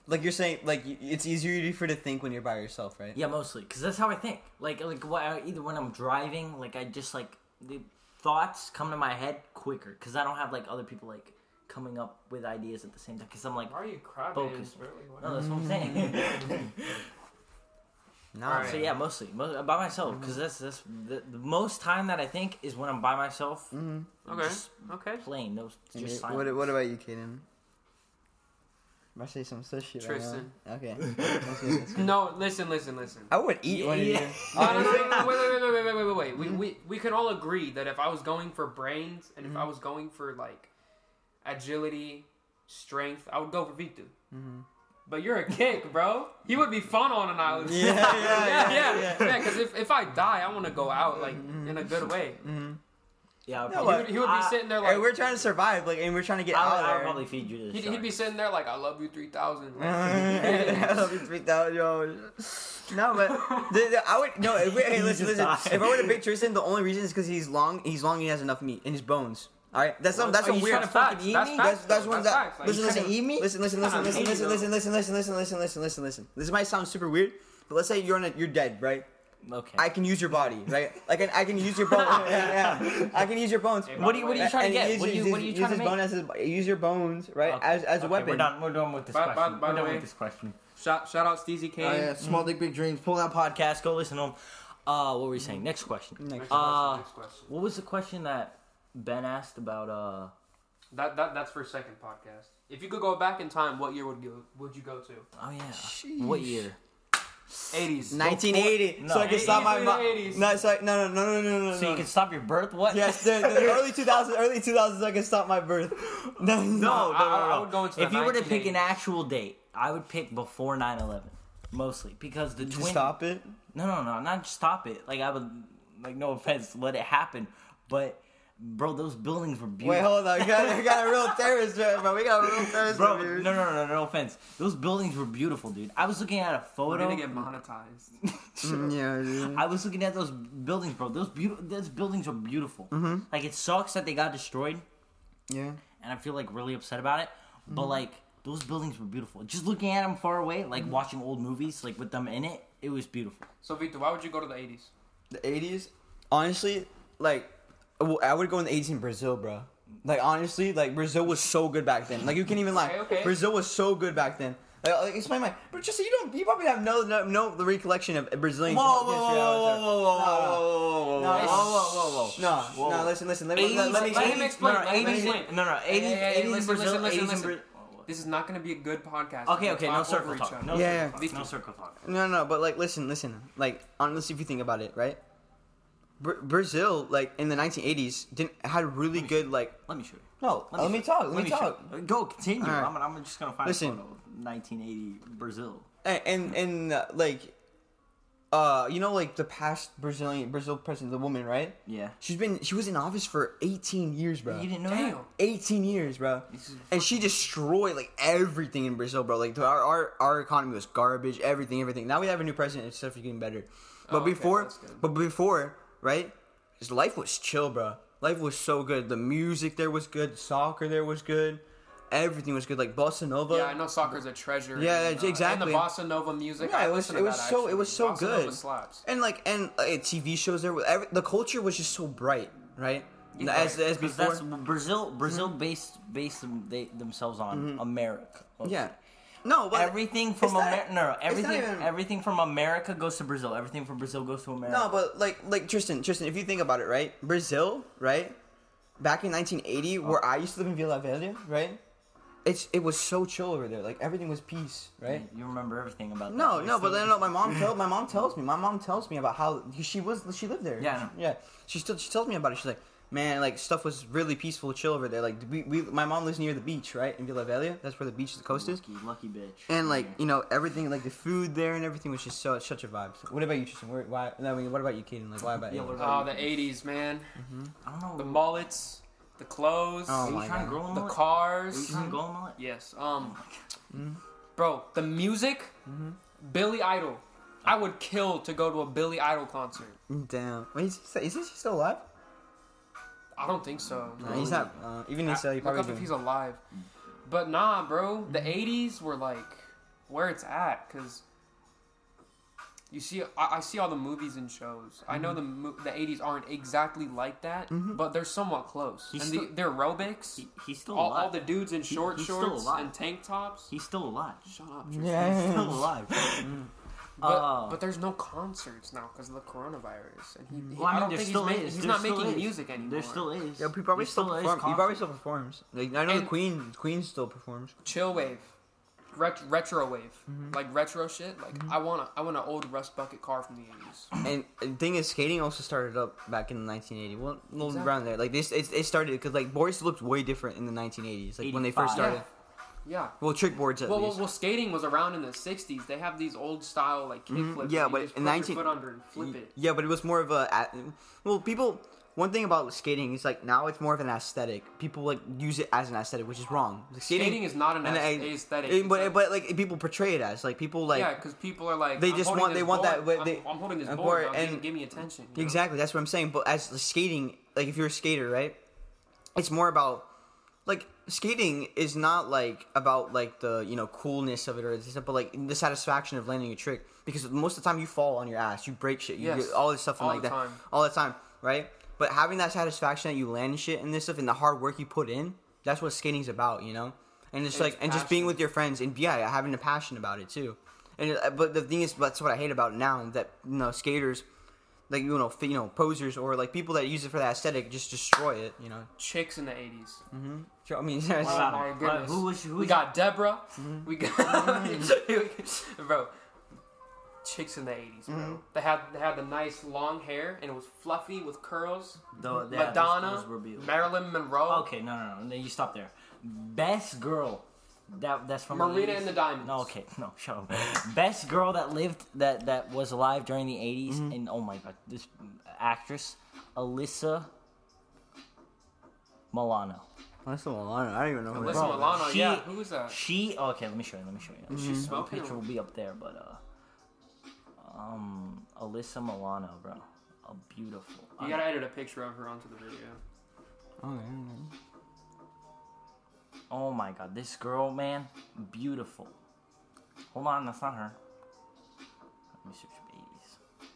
Like you're saying, like it's easier for you to think when you're by yourself, right? Yeah, mostly because that's how I think. Like like what, either when I'm driving, like I just like the thoughts come to my head quicker because I don't have like other people like coming up with ideas at the same time. Because I'm like, Why are you crying? Focus. Really? no, that's what I'm saying. No. Alright. so yeah, mostly mo- by myself because that's that's the, the most time that I think is when I'm by myself. Mm-hmm. Okay. Just Okay. plain, no, just you- silence. what, what about you, Kaden? I say some sushi. Tristan. Right now. Okay. No, listen, listen, listen. I would eat yeah, one of you. Uh, oh, wait, wait, wait, wait, wait, wait, wait. We, mm-hmm. we, we can all agree that if I was going for brains and if mm-hmm. I was going for like agility, strength, I would go for Victor. Mm-hmm. But you're a kick, bro. He would be fun on an island. Yeah, yeah, yeah, yeah. Because yeah, yeah. yeah, if, if I die, I want to go out like mm-hmm. in a good way. Mm-hmm. Yeah, I'd No, He probably, would, he would be I- sting there Hey, like we're trying to survive, like, and we're trying to get I out would, I would probably feed you to the he'd, he'd be sitting there like I love you three thousand. I love you, three thousand, yo. No, but the, the, I would no. If we, hey, listen, listen. die. If I were to pick Tristan, the only reason is because he's long. He's long. He has enough meat in his bones. All right, that's some. That's Are some weird. trying fucking eat That's me? facts. That's that's one that. facts. Like, Listen, listen, eat me? listen, listen, listen, listen, listen, listen, listen, listen, listen, listen, listen, listen, listen. This might sound super weird, but let's say you're on a, you're dead, right? Okay. I can use your body, right? Like I can use your bones. yeah, yeah. I can use your bones. What are you- what are you trying to And get? use- What are you- use- what are you use trying to his make? bone as his- use your bones, right? Okay. As as a Okay, weapon. We're done. We're done with this By- by- question. by we're the done way- with this question. Shout shout out Steezy Kane. Oh yeah, small dick, big dreams. Pull that podcast. Go listen to them. Uh, what were we saying? Next question. Next Next Uh, question, next question. What was the question that Ben asked about? Uh, That, that that's for a second podcast. If you could go back in time, what year would you would you go to? oh yeah, what year? 80s. 1980. No. so I can stop my mom. No, so I, no, no, no, no, no, no. So no. you can stop your birth? What? Yes, the, the early 2000s, early 2000s. I can stop my birth. No, no, No, no, I- no, I- I would go into if you were to pick an actual date, I would pick before 9/11, mostly because the twin. stop it. No, no, no, not stop it. Like I would, like no offense, let it happen. But bro, those buildings were beautiful. Wait, hold on. We got, we got a real terrorist, bro. We got a real terrorist, Bro, over here. no, no, no, no offense. Those buildings were beautiful, dude. I was looking at a We're photo. gonna get monetized. Mm, yeah, dude. I was looking at those buildings, bro. Those beautiful, those buildings are beautiful. Mm-hmm. Like it sucks that they got destroyed, yeah. and I feel like really upset about it. But Mm-hmm. like those buildings were beautiful. Just looking at them far away, like watching old movies, like with them in it, it was beautiful. So Vito, why would you go to the 80s? The 80s, honestly, like, well, I would go in the 80s Brazil, bro. Like, honestly, like, Brazil was so good back then. Like, you can't even lie. Okay, okay. Brazil was so good back then. Like, like explain my. But just so you don't, you probably have no, no, no the recollection of Brazilian. Whoa, whoa, history, whoa, I would say. whoa, whoa, No, no. whoa, whoa, No, it's- whoa, No, Whoa. no, listen, listen. Let me, 80s, let, let me let him explain. explain. No, no, let him 80s, explain. no, no, 80s, Hey, hey, hey, 80s in listen, Brazil, listen, listen, 80s in listen. Brazil. This is not gonna be a good podcast. Okay, We'll okay, no circle talk. No Yeah, circle yeah. talk. No circle talk. No, no, but like, listen, listen. Like, honestly, if you think about it, right? Br- Brazil, like in the 1980s, didn't had really good like. Let me show you. No, let me talk. Let me talk. Go continue. Right. I'm, I'm just gonna find Listen. a photo of 1980 Brazil. and and, and uh, like uh you know like the past brazilian brazil president the woman right Yeah. she's been she was in office for 18 years bro You didn't know Damn. that? 18 years bro and she destroyed like everything in brazil bro like our our, our economy was garbage everything everything now we have a new president and stuff is getting better but Oh, okay, before but before right his life was chill bro life was so good the music there was good soccer there was good everything was good like bossa nova Yeah, I know soccer's a treasure. Yeah, and, uh, exactly. And the bossa nova music. Yeah, I it was- it was that, so- it was so bossa good. Nova slaps. and like and uh, TV shows there. Every, the culture was just so bright, right? as as 'Cause before. that's Brazil. Brazil based based them, they, themselves on America. mostly. Yeah. No, but everything from America. No, no, it's not everything. even- Everything from America goes to Brazil. Everything from Brazil goes to America. No, but like like Tristan, Tristan, if you think about it, right? Brazil, right? Back in 1980, where I used to live in Vila Velha, right? It's it was so chill over there. Like everything was peace, right? You remember everything about that. No, no, but then no, my mom tell my mom tells me. My mom tells me about how she was she lived there. Yeah, know. yeah. She still she tells me about it. She's like, man, like stuff was really peaceful, chill over there. Like we, we my mom lives near the beach, right in Vila Velha. That's where the beach, the coast is. Lucky, lucky bitch. And like you know everything, like the food there and everything was just so such a vibe. What about you, Tristan? Where, why? No, I mean, what about you, Kaden? Like, why about Yeah, you? what Oh, about the '80s, man. I don't know. The mullets, the clothes, Oh Are you my trying God. to grow a the mullet? Are you cars. trying to grow a mullet? Yes. Um, Mm-hmm. bro, the music, Hmm. Billy Idol. I would kill to go to a Billy Idol concert. Damn. Wait, is, he, is he still alive? I don't think so. Nah, he's not. Uh, even if so, he Look probably. up if he's alive. But nah, bro. The '80s were like where it's at, cause you see, I, I see all the movies and shows. I Mm-hmm. know the mo- the '80s aren't exactly like that, but they're somewhat close. He's and still- the, their aerobics, He, he's still all, alive. all the dudes in short he's still shorts and tank tops. he's still alive. Shut up. Yeah. He's still alive. But, Uh, but there's no concerts now because of the coronavirus, and he, he- Well, I mean, don't think still he's, ma- he's not making is. music anymore. There still is. Yeah, he probably There still, is perform. He probably still performs. Like I know And- the Queen. Queen still performs. chill wave, Ret- retro wave, Mm-hmm. like retro shit. Like I want a, I want an old rust bucket car from the eighties. And the thing is, skating also started up back in 1980. Well, a Exactly. around there. Like this, it, it started because like boards looked way different in the 1980s. Like when they first started. Yeah. Well, trick boards at Well, well, least. well, skating was around in the '60s. They have these old style like kick flips. Mm-hmm. yeah, that you but just in put 19 your foot under and flip it. Yeah, but it was more of a. a- Well, people. One thing about skating is like now it's more of an aesthetic. People like use it as an aesthetic, which is wrong. Like, Skating is not an and aes- aesthetic. it- but like- but like people portray it as like people like yeah, because people are like they "I'm just want- this they want that- but I'm, I'm holding this board. board now, and- give me attention. you know? Exactly, that's what I'm saying. But as skating, like if you're a skater, right? It's more about like skating is not like about like the you know coolness of it or this, but like the satisfaction of landing a trick. Because most of the time you fall on your ass, you break shit, you Yes, all this stuff and all like the that time. all the time, right? But having that satisfaction that you land shit and this stuff and the hard work you put in, that's what skating's about, you know. And just It's like and just being with your friends and yeah, having a passion about it too. And uh, but the thing is, that's what I hate about now that you know skaters like you know, you know, posers or like people that use it for that aesthetic just destroy it. You know, Chicks in the '80s. I mean, Oh Wow. my goodness. who was- who we got Deborah. Mm-hmm. We got bro. Chicks in the '80s, bro. Mm-hmm. They had they had the nice long hair and it was fluffy with curls. Though, yeah, those- Madonna, those were. Marilyn Monroe. Okay, no, no, no. Then you stop there. Best girl. That that's from Marina the 80s. and the Diamonds. No, okay, no, shut up. Best girl that lived that that was alive during the 80s Mm-hmm. and oh my god, this actress Alyssa Milano. that's the one. I don't even know. Who Alyssa that is. Milano. she- yeah, who is that? She okay, let me show you. Let me show you. Is she The smoking? picture will be up there, but uh, um, Alyssa Milano, bro, a beautiful. You gotta edit a picture of her onto the video. Oh, yeah, Oh my god, this girl, man, beautiful. Hold on, that's not her. Let me search babies.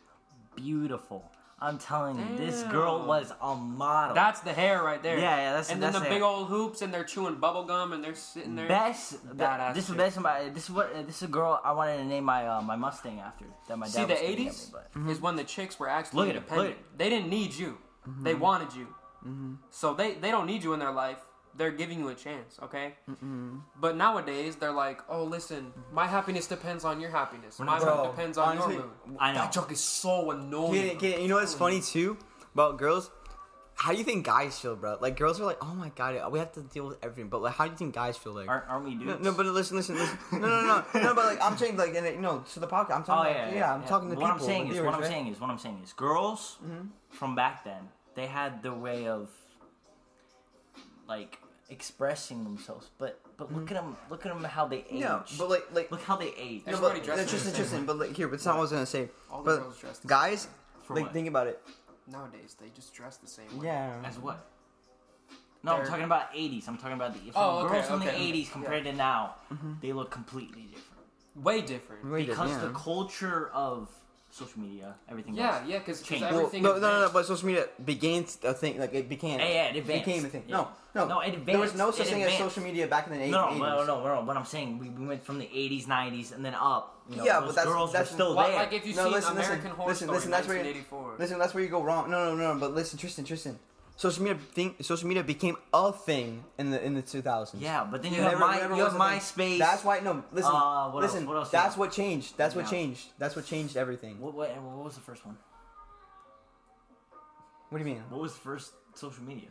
Beautiful. I'm telling you, this girl was a model. That's the hair right there. Yeah, yeah, that's- and that's then the the big hair. old hoops, and they're chewing bubble gum, and they're sitting there. best. Badass this is best. My, this is what. This is a girl I wanted to name my uh, my Mustang after. That my dad See, was the gonna get me, '80s mm-hmm. is when the chicks were actually Look at it, independent. look at They didn't need you; they mm-hmm. wanted you. Mm-hmm. So they they don't need you in their life. They're giving you a chance, okay? But nowadays they're like, "Oh, listen, my happiness depends on your happiness. My Bro, mood depends on honestly, your mood." I know. That joke is so annoying. Get it, get it. You know what's funny too about girls? How do you think guys feel, bro? Like girls are like, oh my god, we have to deal with everything. But like, how do you think guys feel like? Aren't, aren't we dudes? no, but listen, listen, listen. No, no, no, no. But like, I'm saying, like, in you know, to the podcast. I'm Oh talking. yeah, about, yeah, yeah, I'm yeah. talking to what people. I'm saying is, viewers, what I'm right? saying is, what I'm saying is, girls mm-hmm. from back then, they had their way of like expressing themselves. But but look hmm. at them, look at them how they age. Yeah, but like, like, look how they age. no, but, dresses that's just the same interesting. But like, here, but it's not what I was gonna say. All the But girls dress the guys, For like, what? think about it. Nowadays they just dress the same way. Yeah. As what? No, I'm talking about 80s. I'm talking about the from Oh, okay, girls from okay, the okay. 80s compared to now. Mm-hmm. They look completely different Way different. Way because different, the culture of social media, everything Yeah, else. yeah, because Change. Well, everything. no, no, no, no, but social media began a thing. Like it became. Yeah, yeah, it advanced. became a thing. Yeah. No, no, No, it There was no such It thing as social media back in the 80s. No, no, no, no, no. What I'm saying, we, we went from the 80s, 90s, and then up. You know, Yeah, those but that's- girls that's- were still Well, there. like if you No, see listen, listen, American Horror listen, Story listen, that's where you- Listen, that's where you go wrong. No, no, no, no. But listen, Tristan, Tristan. Social media thing. Social media became a thing in the in the 2000s. yeah, but then you Never- have, my, you have was thing. MySpace. That's why. No, listen, Uh, what else? listen. What else that's what changed. That's what changed. That's what changed everything. What, what, what was the first one? What do you mean? What was the first social media?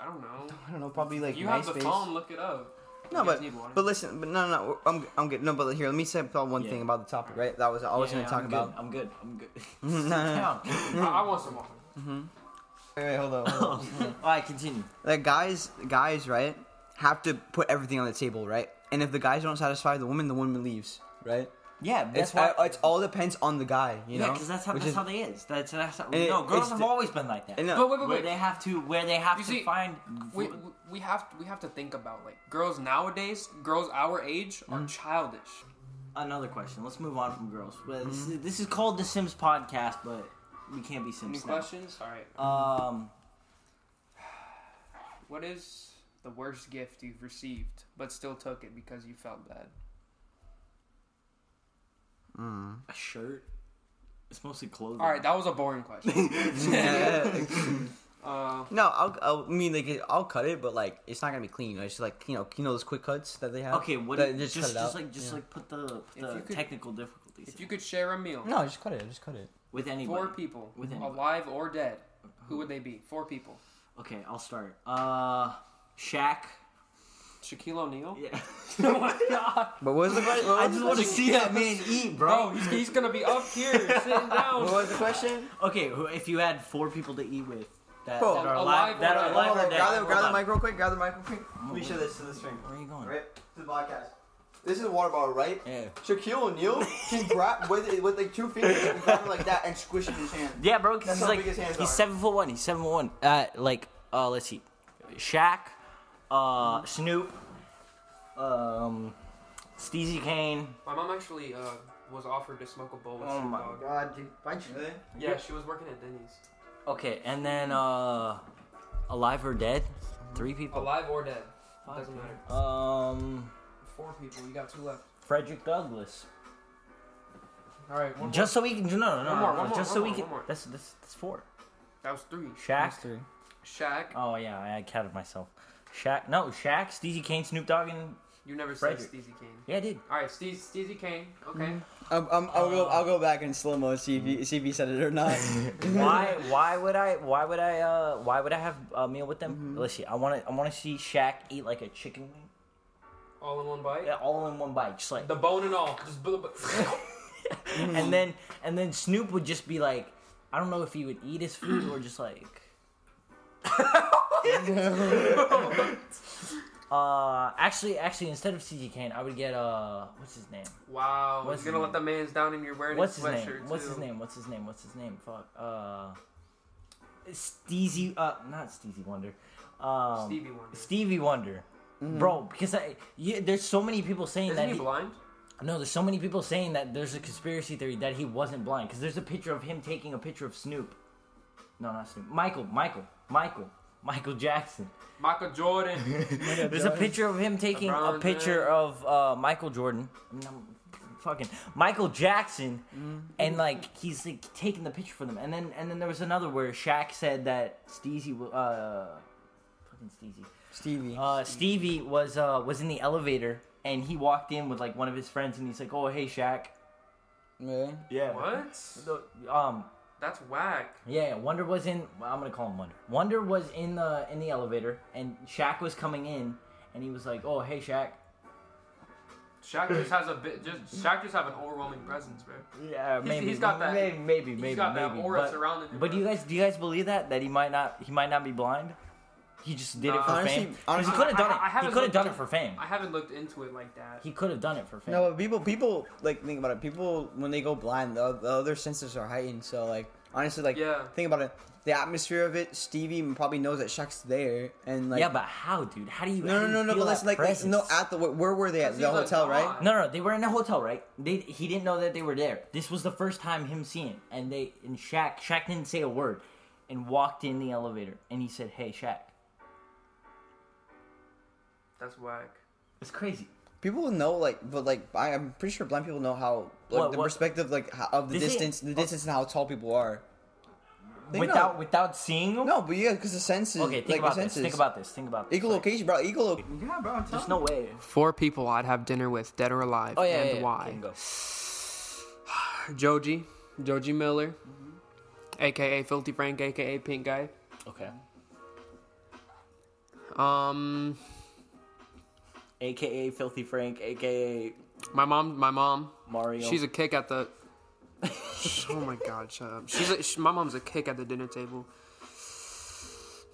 I don't know. I don't know. Probably like you MySpace. have the phone, look it up. No, but but listen, but no, no, no. I'm I'm good. No, but here, let me say one Yeah. thing about the topic. Right, that was I was Yeah, going to talk I'm about. Good. I'm good. I'm good. no, no, no. I, I want some water. Wait, wait, hold on. Hold on. All right, continue. like guys, guys, right, have to put everything on the table, right? And if the guys don't satisfy the woman, the woman leaves, right? Yeah, that's It's why. uh, it's all depends on the guy, you know. yeah, because that's how Which that's is- how they is. That's that's how. And no, it- girls have the- always been like that. and, uh, But wait, wait, where wait. they have to where they have You to see, find. we, we- we have we have to think about like girls nowadays. Girls our age Mm-hmm. are childish. Another question. Let's move on from girls. Well, this, is, this is called the Simps podcast, but we can't be Any now. questions? All right. Um, What is the worst gift you've received but still took it because you felt bad? Mm. a shirt. It's mostly clothing. All right, that was a boring question. uh, no, I'll, I'll I mean like I'll cut it, but like it's not gonna be clean. It's just like you know you know those quick cuts that they have. Okay, what? That- do- just just just, like just Yeah. like put the, put the could- technical difficulties if you could share a meal, No, just cut it. Just cut it. With anybody. four people, With anybody. alive or dead, who would they be? Four people. Okay, I'll start. Uh, Shaq. Shaquille O'Neal. Yeah. oh my god, But what was the question? I just want to see that man eat, bro, bro. he's, he's gonna be up here sitting down. What was the question? Okay, who- if you had four people to eat with that, Bro, that are alive alive, or that are dead. alive Hold or on, dead. grab the, Hold grab the on. mic real quick. Grab the mic real quick. Let me show this to the stream. Where are you going? Right to the podcast. This is a water bottle, right? Yeah. Shaquille O'Neal can grab with with like two fingers and grab it like that and squish it in his hand. Yeah, bro. 'cause That's he's how like big hands he's are. seven foot one. He's seven foot one. Uh, like uh, let's see, Shaq, uh, Snoop, um, Steezy Kane. My mom actually uh, was offered to smoke a bowl with Oh Snoop my Dogg. God, dude, why'd you really? Yeah, she was working at Denny's. Okay, and then uh, alive or dead, three people. Alive or dead, Fuck. doesn't matter. Um, Four people. You got two left. Frederick Douglass. All right, one Just so we can no no no, One more, no, one more, just one so more, we can. one more. That's that's that's four. That was three. Shaq. three. Shaq. Oh yeah, I counted myself. Shaq. No, Shaq, Steezy Kane, Snoop Dogg, and You never Frederick. said Steezy Kane. yeah, I did. All right, Steve, Steezy Kane. Okay. Um, um, I'll go. I'll go back in slow mo see if you see if you said it or not. why why would I why would I uh why would I have a meal with them? Let's see. I want to I want to see Shaq eat like a chicken wing, All in one bite. yeah, all in one bite, just like. The bone and all. Just and then and then Snoop would just be like, I don't know if he would eat his food or just like. uh, actually, actually, instead of Steezy Kane, I would get uh, what's his name? wow. What's You're gonna his let the man's down and you're wearing What's his his name? sweatshirt What's too. his name? What's his name? What's his name? Fuck. Uh, Steezy. Uh, not Steezy Wonder. Um, Stevie Wonder. Stevie Wonder. Bro, because I, yeah, there's so many people saying Isn't that he he- blind? no, there's so many people saying that there's a conspiracy theory that he wasn't blind because there's a picture of him taking a picture of Snoop. No, not Snoop. Michael, Michael, Michael, Michael Jackson. Michael Jordan. There's a picture of him taking a picture James. of uh, Michael Jordan. I mean, I'm fucking Michael Jackson, and like he's like taking the picture for them. And then and then there was another where Shaq said that Steezy, wa- uh, fucking Steezy, Stevie. uh, Stevie was uh was in the elevator and he walked in with like one of his friends and he's like, oh hey Shaq. Really? Yeah. what? Um. That's whack. Yeah, Wonder was in. Well, I'm gonna call him Wonder. Wonder was in the in the elevator, and Shaq was coming in, and he was like, "Oh, hey, Shaq." Shaq just has a bit. Just Shaq just have an overwhelming presence, bro. Yeah, He's- maybe he's got that- Maybe, maybe, He's maybe, got maybe. that aura but, surrounding him. but do you guys do you guys believe that that he might not he might not be blind? He just did it for Honestly- fame. 'Cause honestly- he could have done I- I it. He haven't could have looked done it into- for fame. I haven't looked into it like that. He could have done it for fame. No, but people, people like think about it. People when they go blind, the, the other senses are heightened. So like honestly, like Yeah. think about it. The atmosphere of it. Stevie probably knows that Shaq's there, and like yeah, but how, dude? How do you? no, how no, do no, you no. feel But listen, that like, like no, presence? at the where were they at 'Cause the he's a hotel, right? god. No, no, they were in a hotel, right? They he didn't know that they were there. This was the first time him seeing, and they and Shaq Shaq didn't say a word, and walked in the elevator, and he said, "Hey, Shaq." That's whack. It's crazy. People know like, but like I, I'm pretty sure blind people know how like What- the what- perspective like how, of the This ain't- distance, the distance and how tall people are. They without know. without seeing them. No, but yeah, because the senses. Okay, think like, about the this. senses. Think about this. Think about this. equal Like, bro. Equal. Yeah, bro. I'm There's no way. Four people I'd have dinner with, dead or alive, Oh yeah, and yeah, yeah. why? Okay, go. Joji, Joji Miller, Mm-hmm. aka Filthy Frank, aka Pink Guy. Okay. Um, AKA Filthy Frank, AKA my mom, my mom, Mario. she's a kick at the. oh my god, shut up. She's a, sh my mom's a kick at the dinner table.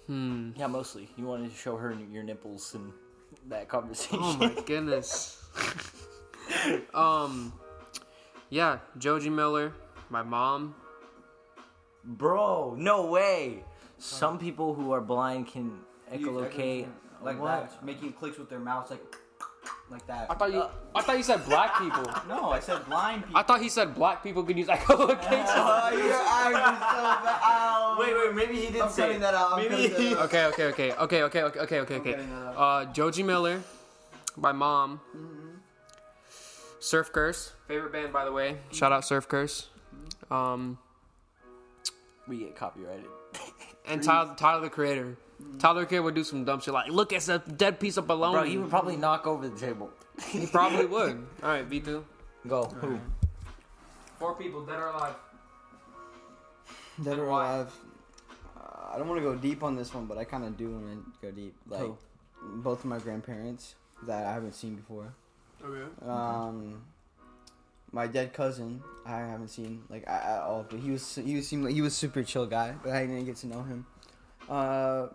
Hmm. yeah, mostly. You wanted to show her your nipples and that conversation. Oh my goodness. um, Yeah, Joji Miller, my mom. Bro, no way. Some people who are blind can You- echolocate. Like what? that, making clicks with their mouths, like like that. I thought you. I thought you said black people. no, I said blind people. I thought he said black people could use echolocation. Oh, you're acting so bad. Ow. Wait, wait, maybe he did I'm say cutting it. that out. Maybe cutting okay, okay, okay, okay, okay, okay, okay, okay, okay. Uh, Joji Miller, my mom. Mm-hmm. Surf Curse, favorite band by the way. Shout out Surf Curse. Um, we get copyrighted. and Tyler, Tyler the Creator. Tyler the Creator would do some dumb shit like, "Look, it's a dead piece of bologna." Bro, he would probably knock over the table. He probably would. All right, Vito. Go. Who? Four people, dead or alive. Dead And or why? alive. Uh, I don't want to go deep on this one, but I kind of do want to go deep. Like Who? both of my grandparents that I haven't seen before. Okay. Um, my dead cousin I haven't seen like at, at all, but he was he was seemed like he was super chill guy, but I didn't get to know him. Uh,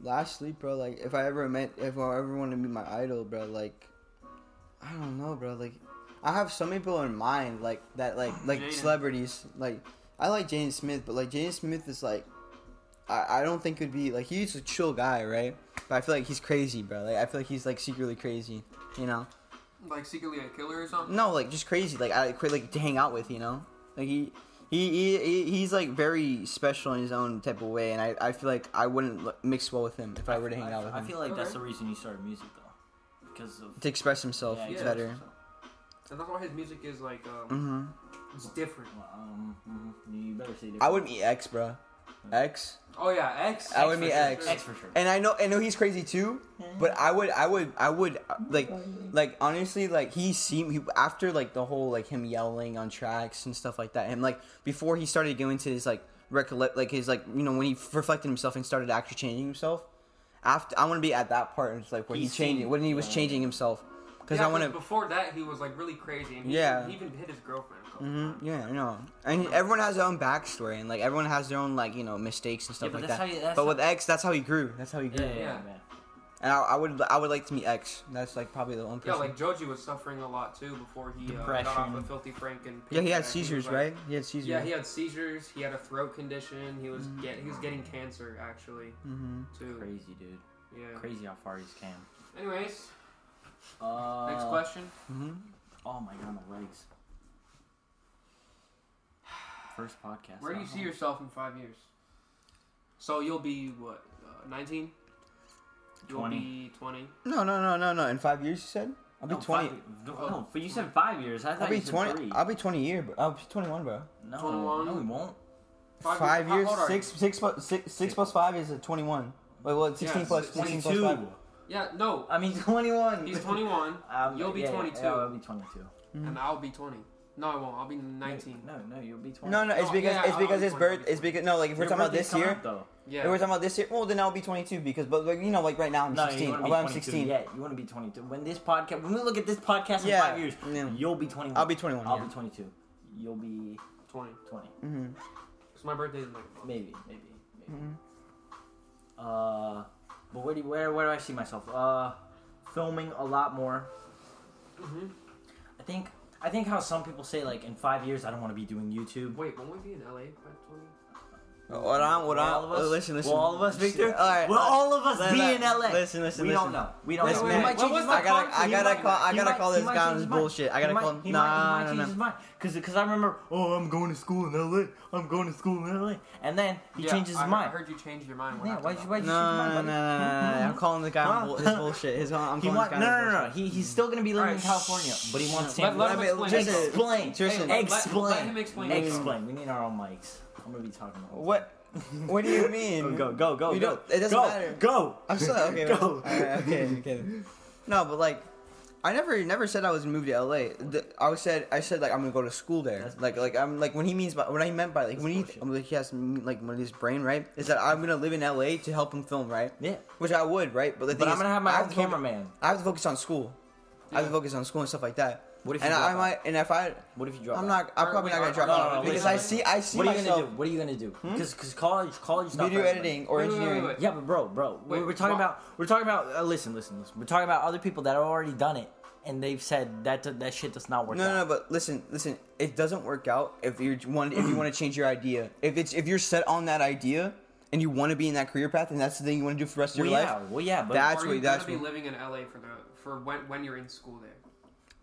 lastly, bro, like if I ever met if I ever want to meet my idol, bro, like I don't know, bro, like I have so many people in mind, like that, like like Jaden. celebrities, like I like Jaden Smith, but like Jaden Smith is like. I, I don't think it'd be like he's a chill guy, right? But I feel like he's crazy, bro. Like I feel like he's like secretly crazy, you know. Like secretly a killer or something. No, like just crazy. Like I like to hang out with, you know. Like he, he, he, he he's like very special in his own type of way, and I, I feel like I wouldn't mix well with him if I were to hang out with I him. I feel like that's the reason he started music though, because of to express himself Yeah, it's yeah. better. And that's why his music is like, um, hmm it's different. Um, mhm. you better say. I would meet X, bro. X. Oh yeah, X. I would for meet sure. X. X for sure. And I know, I know he's crazy too. But I would, I would, I would uh, like, like honestly, like he seemed he, after like the whole like him yelling on tracks and stuff like that. And like before he started going to his like recollect, like his like you know when he reflected himself and started actually changing himself. After I want to be at that part, and it's like when He he changing, when he was changing himself, because yeah, I want to. Before that, he was like really crazy. And he, Yeah. He even hit his girlfriend. a couple hmm times. yeah, I know. And everyone has their own backstory, and like everyone has their own like you know mistakes and stuff Yeah, like that. you- but with X, that's how he grew. That's how he grew. yeah, yeah, Yeah. man. And I, I would, I would like to meet X. That's like probably the one Yeah, person. like Joji was suffering a lot too before he uh, got off Depression. of Filthy Frank and. yeah, he had Payback. seizures, was, like- right? He had seizures. Yeah, he had seizures. He had a throat condition. He was Mm. get he was getting cancer actually hmm too. Crazy, dude. Yeah. Crazy how far he's came. Anyways, Uh, next question. hmm Oh my god, my legs. First podcast. Where do you uh-huh. see yourself in five years? So you'll be what? Uh, Nineteen. You'll 20. be twenty. No, no, no, no, no. In five years, you said? I'll be No, twenty. Five, no, no, but you said five years. I thought I'll be you said twenty. Three. I'll be twenty year. Bro. I'll be twenty-one, bro. no, 21. no, we won't. Five, Five- years. hold on. Six, six, plus, six, six plus five is a twenty-one. Wait, what? Sixteen Yeah, plus six- sixteen plus 22. five. Yeah, no. I mean, 21. He's twenty-one, Um, You'll be yeah, yeah, 22. Yeah, I'll be 22. and I'll be twenty. No, I won't. I'll be nineteen. No, no, you'll be 20. No, no, it's No, because yeah, it's I'll because be his birth. be It's because no, like if we're talking about this year, up, though. Yeah. if we're talking about this year, well then I'll be twenty-two because, but like you know, like right now I'm No, sixteen. you want to Oh, be I'm sixteen. yet. You want to be 22. When this podcast, when we look at this podcast in Yeah, five years, yeah. you'll be 21. I'll be 21, I'll be 22. You'll be twenty. 20. 20. Mm-hmm. Cause my birthday is like. Maybe, maybe, maybe. Mm-hmm. Uh, but where do where where do I see myself? Uh, filming a lot more. hmm I think I think how some people say like in five years I don't want to be doing YouTube. Wait, won't we be in LA by twenty? What I'm, what I'm, all of us? uh, listen, listen. Will all of us, Victor? All right, Will all of us be in LA? Listen, listen, we listen. don't know. We don't This know. man- might change his mind. I gotta, I gotta call, I gotta call this guy on his bullshit. I gotta call. He Nah, might, he might nah, nah. his mind. Cause, cause I remember, oh, I'm going to school in LA. I'm going to school in LA. And then he Yeah, changes his I, mind. I heard you change your mind. Yeah, why'd you, why'd you No, change your mind? no, no, no, no, I'm calling the guy on his bullshit. His, I'm calling this guy no, no, no. He, he's still gonna be living in California, but he wants to let him explain. just- explain. Tristan. Hey, let- explain. let him explain. Explain. We need our own mics. I'm gonna be talking. About What? What do you mean? Go, go, go, You go. don't- it doesn't go, matter. Go. I'm still okay. Go. Alright, okay, okay. No, but like, I never, never said I was moving to LA. The, I said, I said like I'm gonna go to school there. That's like, like I'm like when he means by what I meant by like That's when he, bullshit. I'm like he has like when his brain right is that I'm gonna live in LA to help him film right, Yeah. which I would right. But the But I'm is, gonna have my own cameraman. I have to focus on school. I have to focus on school and stuff like that. What if you and drop I, I might and if I What if you drop? I'm not I'm probably not gonna drop no, no, out no, because I see I see What are you myself gonna do? What are you gonna do? Hmm? Because because college college is not video editing or engineering. Yeah, but bro, bro, Wait, we're talking about we're talking about. Uh, listen, listen, listen. We're talking about other people that have already done it and they've said that that shit does not work No, out. no, no, but listen, listen. It doesn't work out if you want if you want to change your idea. If it's if you're set on that idea and you want to be in that career path and that's the thing you want to do for the rest of well, your yeah, life. well, yeah, but That's what- that's gonna be living in LA for the for when when you're in school there?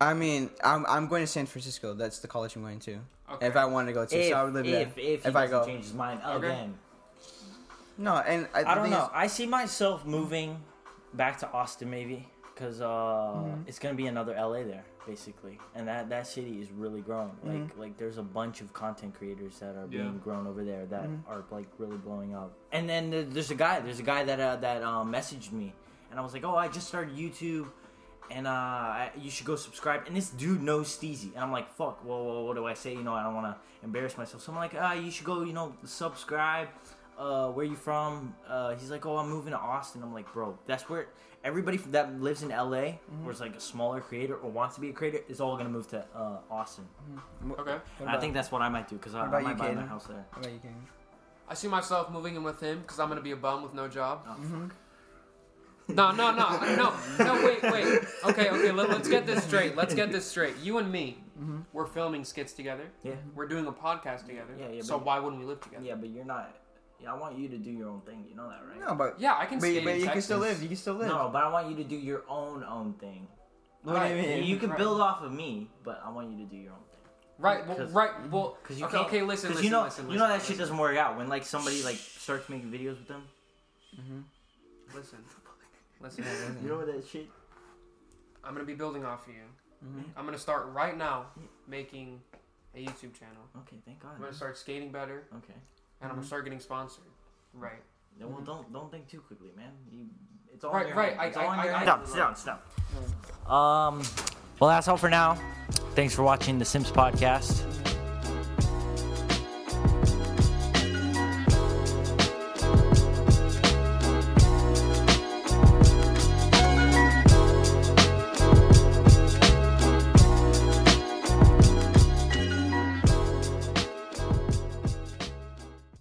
I mean, I'm I'm going to San Francisco. That's the college I'm going to. Okay. If I wanted to go to, if, so I would live if, there. if, he if I go, change his mind Okay. again. no, and I, I don't know. is- I see myself moving back to Austin maybe because uh, Mm-hmm. it's gonna be another LA there basically, and that that city is really growing. Mm-hmm. Like like there's a bunch of content creators that are Yeah. being grown over there that Mm-hmm. are like really blowing up. And then there's a guy. There's a guy that uh, that um, messaged me, and I was like, oh, I just started YouTube. And uh, you should go subscribe. And this dude knows Steezy, and I'm like, "Fuck, well, well, what do I say? You know, I don't want to embarrass myself." So I'm like, "Ah, you should go, you know, subscribe." uh, where you from? Uh, he's like, oh, I'm moving to Austin. I'm like, bro, that's where everybody that lives in LA, Mm-hmm. or is like a smaller creator or wants to be a creator, is all gonna move to uh, Austin. Okay. What And I think that's what I might do because I, What I about might you, buy my house there. What about you, King? I see myself moving in with him because I'm gonna be a bum with no job. Oh, Mm-hmm. No, no, no, no, no. Wait, wait. Okay, okay. Let, us get this straight. Let's get this straight. You and me, Mm-hmm. we're filming skits together. Yeah, We're doing a podcast together. Yeah, yeah, So but- why wouldn't we live together? yeah, but you're not. Yeah, I want you to do your own thing. You know that, right? No, but Yeah, I can but, skate but in you can still live. You can still live. No, but I want you to do your own own thing. What do you mean? You can Right. build off of me, but I want you to do your own thing. Right. Well, 'Cause- right. Well. Cause you okay. can't, Okay. Listen. Cause Listen. you know, listen, you know that listen, shit doesn't work out when like somebody like starts making videos with them. Listen. Listen. You know that shit. I'm gonna be building off of you. Mhm. I'm gonna start right now making a YouTube channel. Okay, thank God. I'm gonna start skating better, Okay. and I'm gonna start getting sponsored. Right. Yeah, well, don't don't think too quickly, man. You, it's all Right, your right, head. I- It's all I- your I- head. I- Stop, stop, stop. Um, well, that's all for now. Thanks for watching the Simps podcast.